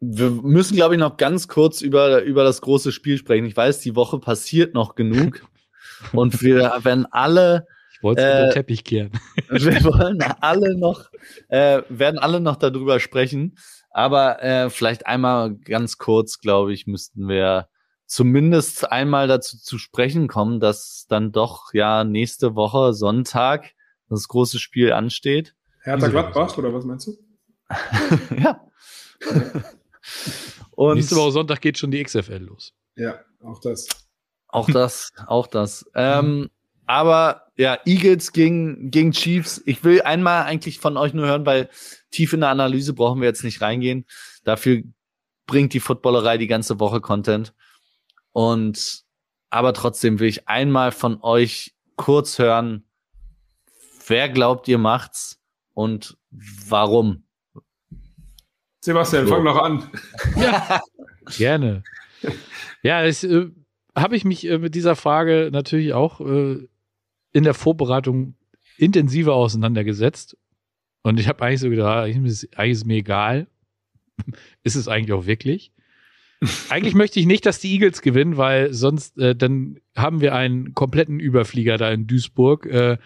Wir müssen, glaube ich, noch ganz kurz über, über das große Spiel sprechen. Ich weiß, die Woche passiert noch genug. und wir werden alle. Ich wollte es äh, unter Teppich kehren. wir wollen alle noch, äh, werden alle noch darüber sprechen. Aber äh, vielleicht einmal ganz kurz, glaube ich, müssten wir zumindest einmal dazu zu sprechen kommen, dass dann doch ja nächste Woche Sonntag das große Spiel ansteht. Hertha Gladbach oder was meinst du? ja. Und Nächste Woche Sonntag geht schon die XFL los. Ja, auch das. Auch das, auch das. Ähm, aber ja, Eagles gegen, gegen Chiefs. Ich will einmal eigentlich von euch nur hören, weil tief in der Analyse brauchen wir jetzt nicht reingehen. Dafür bringt die Footballerei die ganze Woche Content. Und aber trotzdem will ich einmal von euch kurz hören, wer glaubt ihr macht's? Und warum? Sebastian, so. fang noch an. Ja, gerne. Ja, es äh, habe ich mich äh, mit dieser Frage natürlich auch äh, in der Vorbereitung intensiver auseinandergesetzt. Und ich habe eigentlich so gedacht, eigentlich ist, eigentlich ist mir egal. ist es eigentlich auch wirklich? eigentlich möchte ich nicht, dass die Eagles gewinnen, weil sonst äh, dann haben wir einen kompletten Überflieger da in Duisburg. Äh,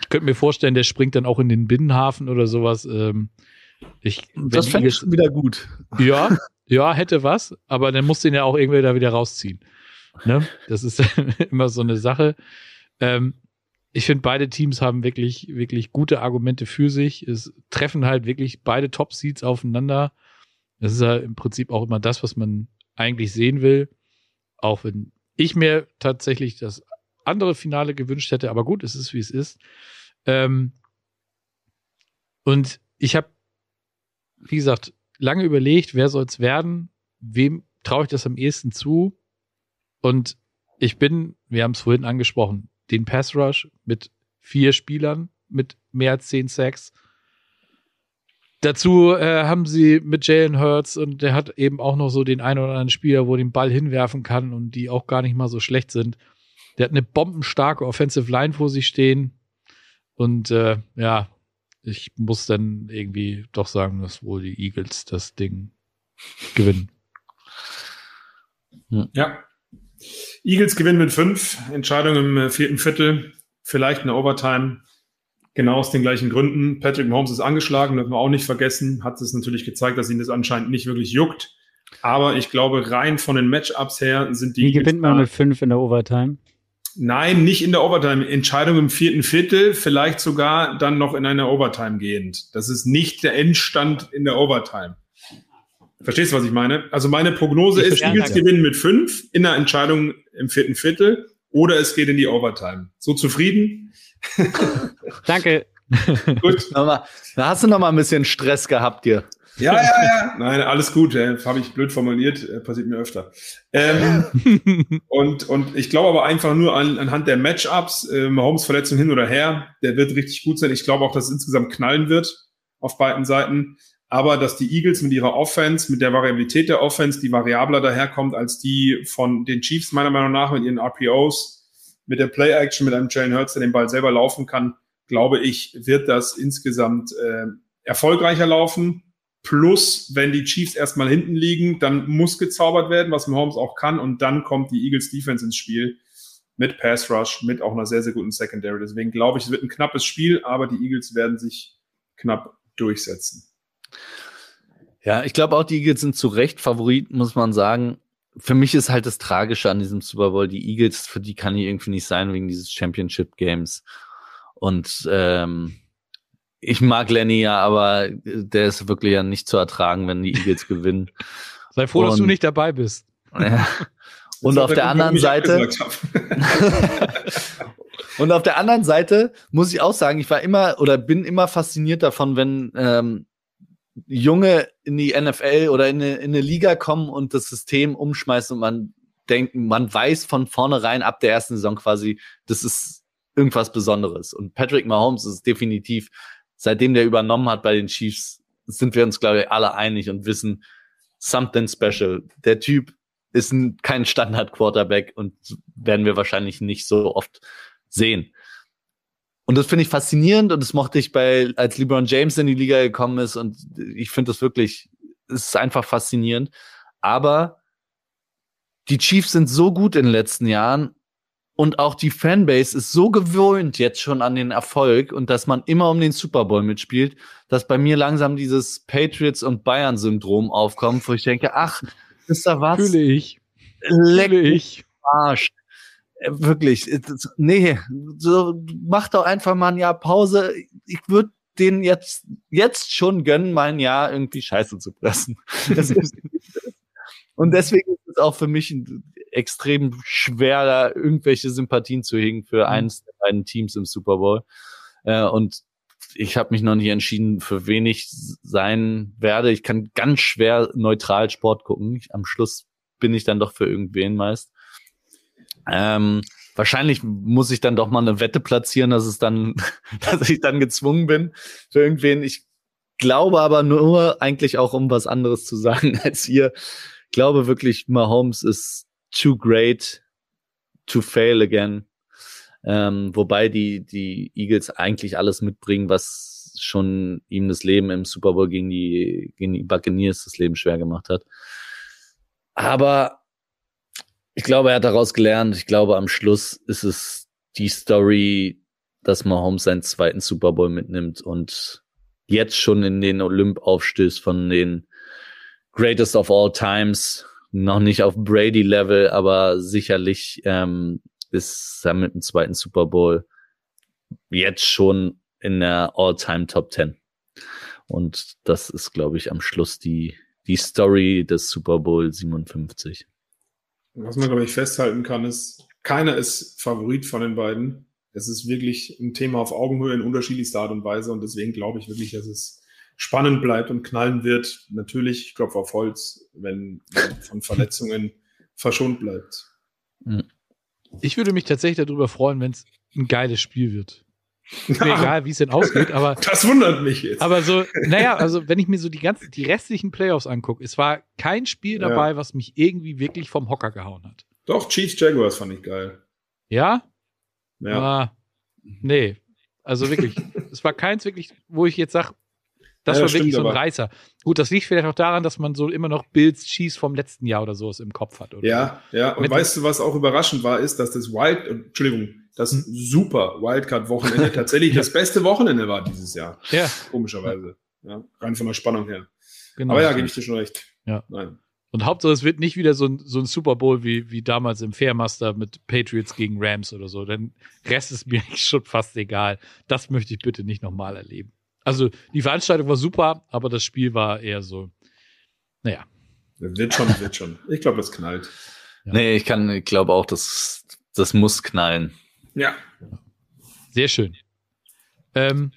ich könnte mir vorstellen, der springt dann auch in den Binnenhafen oder sowas. Ähm, ich, das fände ich schon wieder gut. Ja, ja, hätte was, aber dann muss den ja auch irgendwie da wieder rausziehen. Ne? Das ist immer so eine Sache. Ähm, ich finde, beide Teams haben wirklich, wirklich gute Argumente für sich. Es treffen halt wirklich beide Top-Seeds aufeinander. Das ist ja im Prinzip auch immer das, was man eigentlich sehen will. Auch wenn ich mir tatsächlich das andere Finale gewünscht hätte, aber gut, es ist wie es ist. Ähm, und ich habe, wie gesagt, lange überlegt, wer soll es werden, wem traue ich das am ehesten zu. Und ich bin, wir haben es vorhin angesprochen, den Pass Rush mit vier Spielern mit mehr als zehn Sacks. Dazu äh, haben sie mit Jalen Hurts und der hat eben auch noch so den einen oder anderen Spieler, wo den Ball hinwerfen kann und die auch gar nicht mal so schlecht sind. Der hat eine bombenstarke Offensive Line vor sich stehen. Und äh, ja, ich muss dann irgendwie doch sagen, dass wohl die Eagles das Ding gewinnen. Ja. Eagles gewinnen mit fünf. Entscheidung im äh, vierten Viertel. Vielleicht eine Overtime. Genau aus den gleichen Gründen. Patrick Mahomes ist angeschlagen, dürfen wir auch nicht vergessen. Hat es natürlich gezeigt, dass ihn das anscheinend nicht wirklich juckt. Aber ich glaube, rein von den Matchups her sind die. Wie gewinnt man mit fünf in der Overtime? Nein, nicht in der Overtime. Entscheidung im vierten Viertel, vielleicht sogar dann noch in einer Overtime gehend. Das ist nicht der Endstand in der Overtime. Verstehst du, was ich meine? Also meine Prognose ich ist, Eagles gewinnen mit fünf in der Entscheidung im vierten Viertel oder es geht in die Overtime. So zufrieden? Danke. Gut. Da hast du noch mal ein bisschen Stress gehabt hier. Ja, ja, ja. Nein, alles gut. Äh, Habe ich blöd formuliert. Äh, passiert mir öfter. Ähm, und, und ich glaube aber einfach nur an, anhand der Matchups, äh, Mahomes Verletzung hin oder her, der wird richtig gut sein. Ich glaube auch, dass es insgesamt knallen wird auf beiden Seiten. Aber dass die Eagles mit ihrer Offense, mit der Variabilität der Offense, die variabler daherkommt als die von den Chiefs meiner Meinung nach mit ihren RPOs, mit der Play-Action, mit einem Jalen Hurts, der den Ball selber laufen kann, glaube ich, wird das insgesamt äh, erfolgreicher laufen Plus, wenn die Chiefs erstmal hinten liegen, dann muss gezaubert werden, was Mahomes auch kann. Und dann kommt die Eagles Defense ins Spiel mit Pass Rush, mit auch einer sehr, sehr guten Secondary. Deswegen glaube ich, es wird ein knappes Spiel, aber die Eagles werden sich knapp durchsetzen. Ja, ich glaube auch, die Eagles sind zu Recht Favorit, muss man sagen. Für mich ist halt das Tragische an diesem Super Bowl, die Eagles, für die kann ich irgendwie nicht sein wegen dieses Championship Games. Und ähm, ich mag Lenny ja, aber der ist wirklich ja nicht zu ertragen, wenn die Eagles gewinnen. Sei froh, und, dass du nicht dabei bist. Ja. Und auf der anderen Seite. und auf der anderen Seite muss ich auch sagen, ich war immer oder bin immer fasziniert davon, wenn ähm, Junge in die NFL oder in eine, in eine Liga kommen und das System umschmeißen und man denkt, man weiß von vornherein ab der ersten Saison quasi, das ist irgendwas Besonderes. Und Patrick Mahomes ist definitiv seitdem der übernommen hat bei den Chiefs, sind wir uns, glaube ich, alle einig und wissen, something special. Der Typ ist ein, kein Standard-Quarterback und werden wir wahrscheinlich nicht so oft sehen. Und das finde ich faszinierend und das mochte ich bei, als LeBron James in die Liga gekommen ist und ich finde das wirklich, es ist einfach faszinierend. Aber die Chiefs sind so gut in den letzten Jahren und auch die Fanbase ist so gewöhnt jetzt schon an den Erfolg und dass man immer um den Super Bowl mitspielt, dass bei mir langsam dieses Patriots und Bayern Syndrom aufkommt, wo ich denke, ach, ist da was? Fühle ich. Leck Fühle ich. Arsch. Äh, wirklich. Äh, nee, so mach doch einfach mal ein Jahr Pause. Ich würde den jetzt, jetzt schon gönnen, mal ein Jahr irgendwie Scheiße zu pressen. und deswegen ist es auch für mich ein extrem schwer, da irgendwelche Sympathien zu hegen für mhm. eines der beiden Teams im Super Bowl. Äh, und ich habe mich noch nicht entschieden, für wen ich sein werde. Ich kann ganz schwer neutral Sport gucken. Ich, am Schluss bin ich dann doch für irgendwen meist. Ähm, wahrscheinlich muss ich dann doch mal eine Wette platzieren, dass es dann, dass ich dann gezwungen bin für irgendwen. Ich glaube aber nur eigentlich auch, um was anderes zu sagen als ihr. Ich glaube wirklich, Mahomes ist too great to fail again. Ähm, wobei die, die Eagles eigentlich alles mitbringen, was schon ihm das Leben im Super Bowl gegen die, gegen die Buccaneers das Leben schwer gemacht hat. Aber ich glaube, er hat daraus gelernt. Ich glaube, am Schluss ist es die Story, dass Mahomes seinen zweiten Super Bowl mitnimmt und jetzt schon in den Olymp aufstößt von den Greatest of All Times noch nicht auf Brady-Level, aber sicherlich ähm, ist er mit dem zweiten Super Bowl jetzt schon in der All-Time Top 10. Und das ist, glaube ich, am Schluss die, die Story des Super Bowl 57. Was man, glaube ich, festhalten kann, ist, keiner ist Favorit von den beiden. Es ist wirklich ein Thema auf Augenhöhe in unterschiedlichster Art und Weise. Und deswegen glaube ich wirklich, dass es spannend bleibt und knallen wird. Natürlich, ich klopfe auf Holz, wenn man von Verletzungen verschont bleibt. Hm. Ich würde mich tatsächlich darüber freuen, wenn es ein geiles Spiel wird. Ist mir egal, wie es denn ausgeht, aber. Das wundert mich jetzt. Aber so, naja, also wenn ich mir so die ganzen, die restlichen Playoffs angucke, es war kein Spiel dabei, ja. was mich irgendwie wirklich vom Hocker gehauen hat. Doch, Chiefs Jaguars fand ich geil. Ja? Ja. Ah, nee. Also wirklich, es war keins wirklich, wo ich jetzt sage, das ja, war wirklich so ein aber. Reißer. Gut, das liegt vielleicht auch daran, dass man so immer noch Bills Cheese vom letzten Jahr oder so im Kopf hat. Oder? Ja, ja. Und Mit weißt du, was auch überraschend war, ist, dass das Wild, Entschuldigung, das hm. super Wildcard-Wochenende tatsächlich das beste Wochenende war dieses Jahr. Ja. Komischerweise. Ja, rein von der Spannung her. Genau. Aber ja, gebe ich dir schon recht. Ja. Nein. Und Hauptsache, es wird nicht wieder so ein, so ein Super Bowl wie, wie damals im Fairmaster mit Patriots gegen Rams oder so. Denn Rest ist mir schon fast egal. Das möchte ich bitte nicht nochmal erleben. Also die Veranstaltung war super, aber das Spiel war eher so, naja. Wird schon, wird schon. Ich glaube, das knallt. Ja. Nee, ich kann, ich glaube auch, das, das muss knallen. Ja. Sehr schön. Ähm,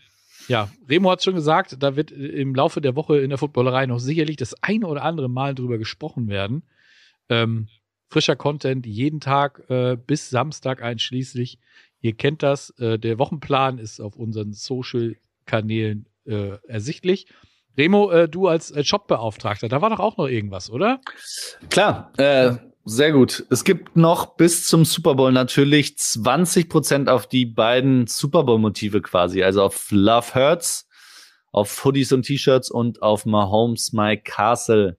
ja, Remo hat schon gesagt, da wird im Laufe der Woche in der Footballerei noch sicherlich das eine oder andere Mal drüber gesprochen werden. Ähm, frischer Content jeden Tag äh, bis Samstag einschließlich. Ihr kennt das. Äh, der Wochenplan ist auf unseren Social-Kanälen äh, ersichtlich. Remo, äh, du als Shopbeauftragter, da war doch auch noch irgendwas, oder? Klar, äh, sehr gut. Es gibt noch bis zum Super Bowl natürlich 20 Prozent auf die beiden Super Bowl Motive quasi, also auf Love Hurts, auf Hoodies und T-Shirts und auf Mahomes My Castle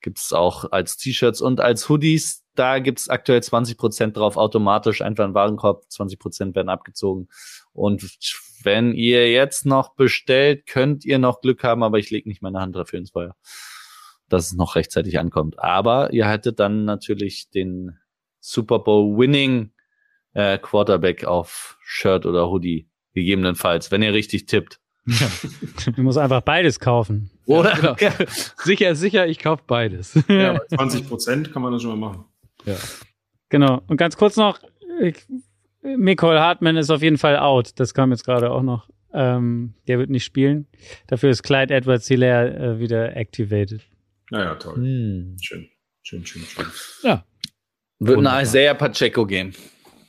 gibt's auch als T-Shirts und als Hoodies. Da gibt's aktuell 20 Prozent drauf automatisch, einfach ein Warenkorb, 20 Prozent werden abgezogen. Und wenn ihr jetzt noch bestellt, könnt ihr noch Glück haben, aber ich lege nicht meine Hand dafür ins Feuer dass es noch rechtzeitig ankommt. Aber ihr hättet dann natürlich den Super Bowl Winning äh, Quarterback auf Shirt oder Hoodie, gegebenenfalls, wenn ihr richtig tippt. Ja. Du musst einfach beides kaufen. Oder? Ja, genau. sicher, sicher, ich kaufe beides. Ja, 20 Prozent kann man das schon mal machen. Ja. Genau. Und ganz kurz noch, ich, Nicole Hartman ist auf jeden Fall out. Das kam jetzt gerade auch noch. Ähm, der wird nicht spielen. Dafür ist Clyde Edwards Hilaire äh, wieder activated. Naja, toll. Hm. Schön. Schön, schön, schön. Ja. Wird eine Isaiah Pacheco gehen.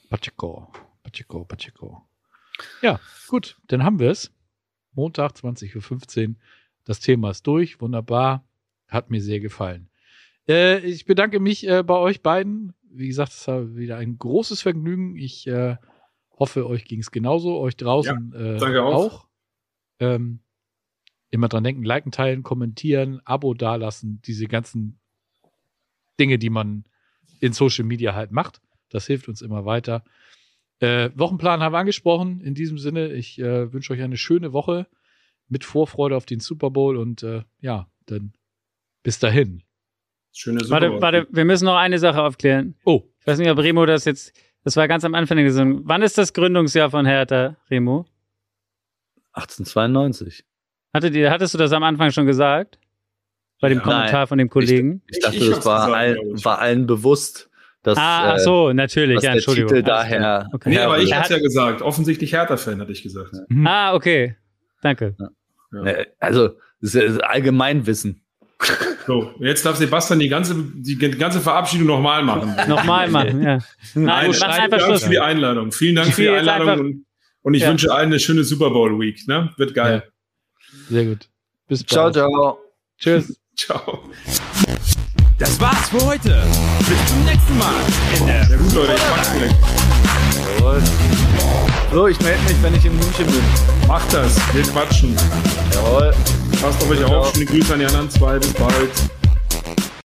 Pacheco. Pacheco, Pacheco. Ja, gut, dann haben wir es. Montag, 20.15 Uhr. Das Thema ist durch. Wunderbar. Hat mir sehr gefallen. Äh, ich bedanke mich äh, bei euch beiden. Wie gesagt, es war wieder ein großes Vergnügen. Ich äh, hoffe, euch ging es genauso. Euch draußen ja, danke auch. auch. Ähm, immer dran denken, liken, teilen, kommentieren, Abo dalassen, diese ganzen Dinge, die man in Social Media halt macht. Das hilft uns immer weiter. Äh, Wochenplan haben wir angesprochen. In diesem Sinne, ich äh, wünsche euch eine schöne Woche mit Vorfreude auf den Super Bowl und äh, ja, dann bis dahin. Schöne Bowl. Warte, warte, wir müssen noch eine Sache aufklären. Oh. Ich weiß nicht, ob Remo das jetzt, das war ganz am Anfang der Saison. Wann ist das Gründungsjahr von Hertha, Remo? 1892. Hattet ihr, hattest du das am Anfang schon gesagt? Bei dem ja, Kommentar nein. von dem Kollegen? Ich, ich dachte, ich das war, gesagt, all, war allen bewusst. Dass, ah, ach so, natürlich, dass ja, Entschuldigung. Der Titel daher. Okay. Nee, aber ich hatte ja gesagt, offensichtlich Hertha-Fan, hatte ich gesagt. Mhm. Ah, okay. Danke. Ja. Also, das ist Allgemeinwissen. So, jetzt darf Sebastian die ganze, die ganze Verabschiedung nochmal machen. nochmal machen, ja. Nein, Nein einfach Dank für die Einladung. Vielen Dank für die Einladung und, und, ich ja. wünsche allen eine schöne Super Bowl Week. Ne? Wird geil. Ja. Sehr gut. Bis bald. Ciao, ciao. Tschüss. ciao. Das war's für heute. Bis zum nächsten Mal. In der ja gut, Leute, ich mach's gleich. Jawohl. So, ich melde mich, wenn ich in München bin. Mach das. Wir quatschen. Jawohl. Passt auf euch auf. Schöne Grüße an die anderen zwei. Bis bald.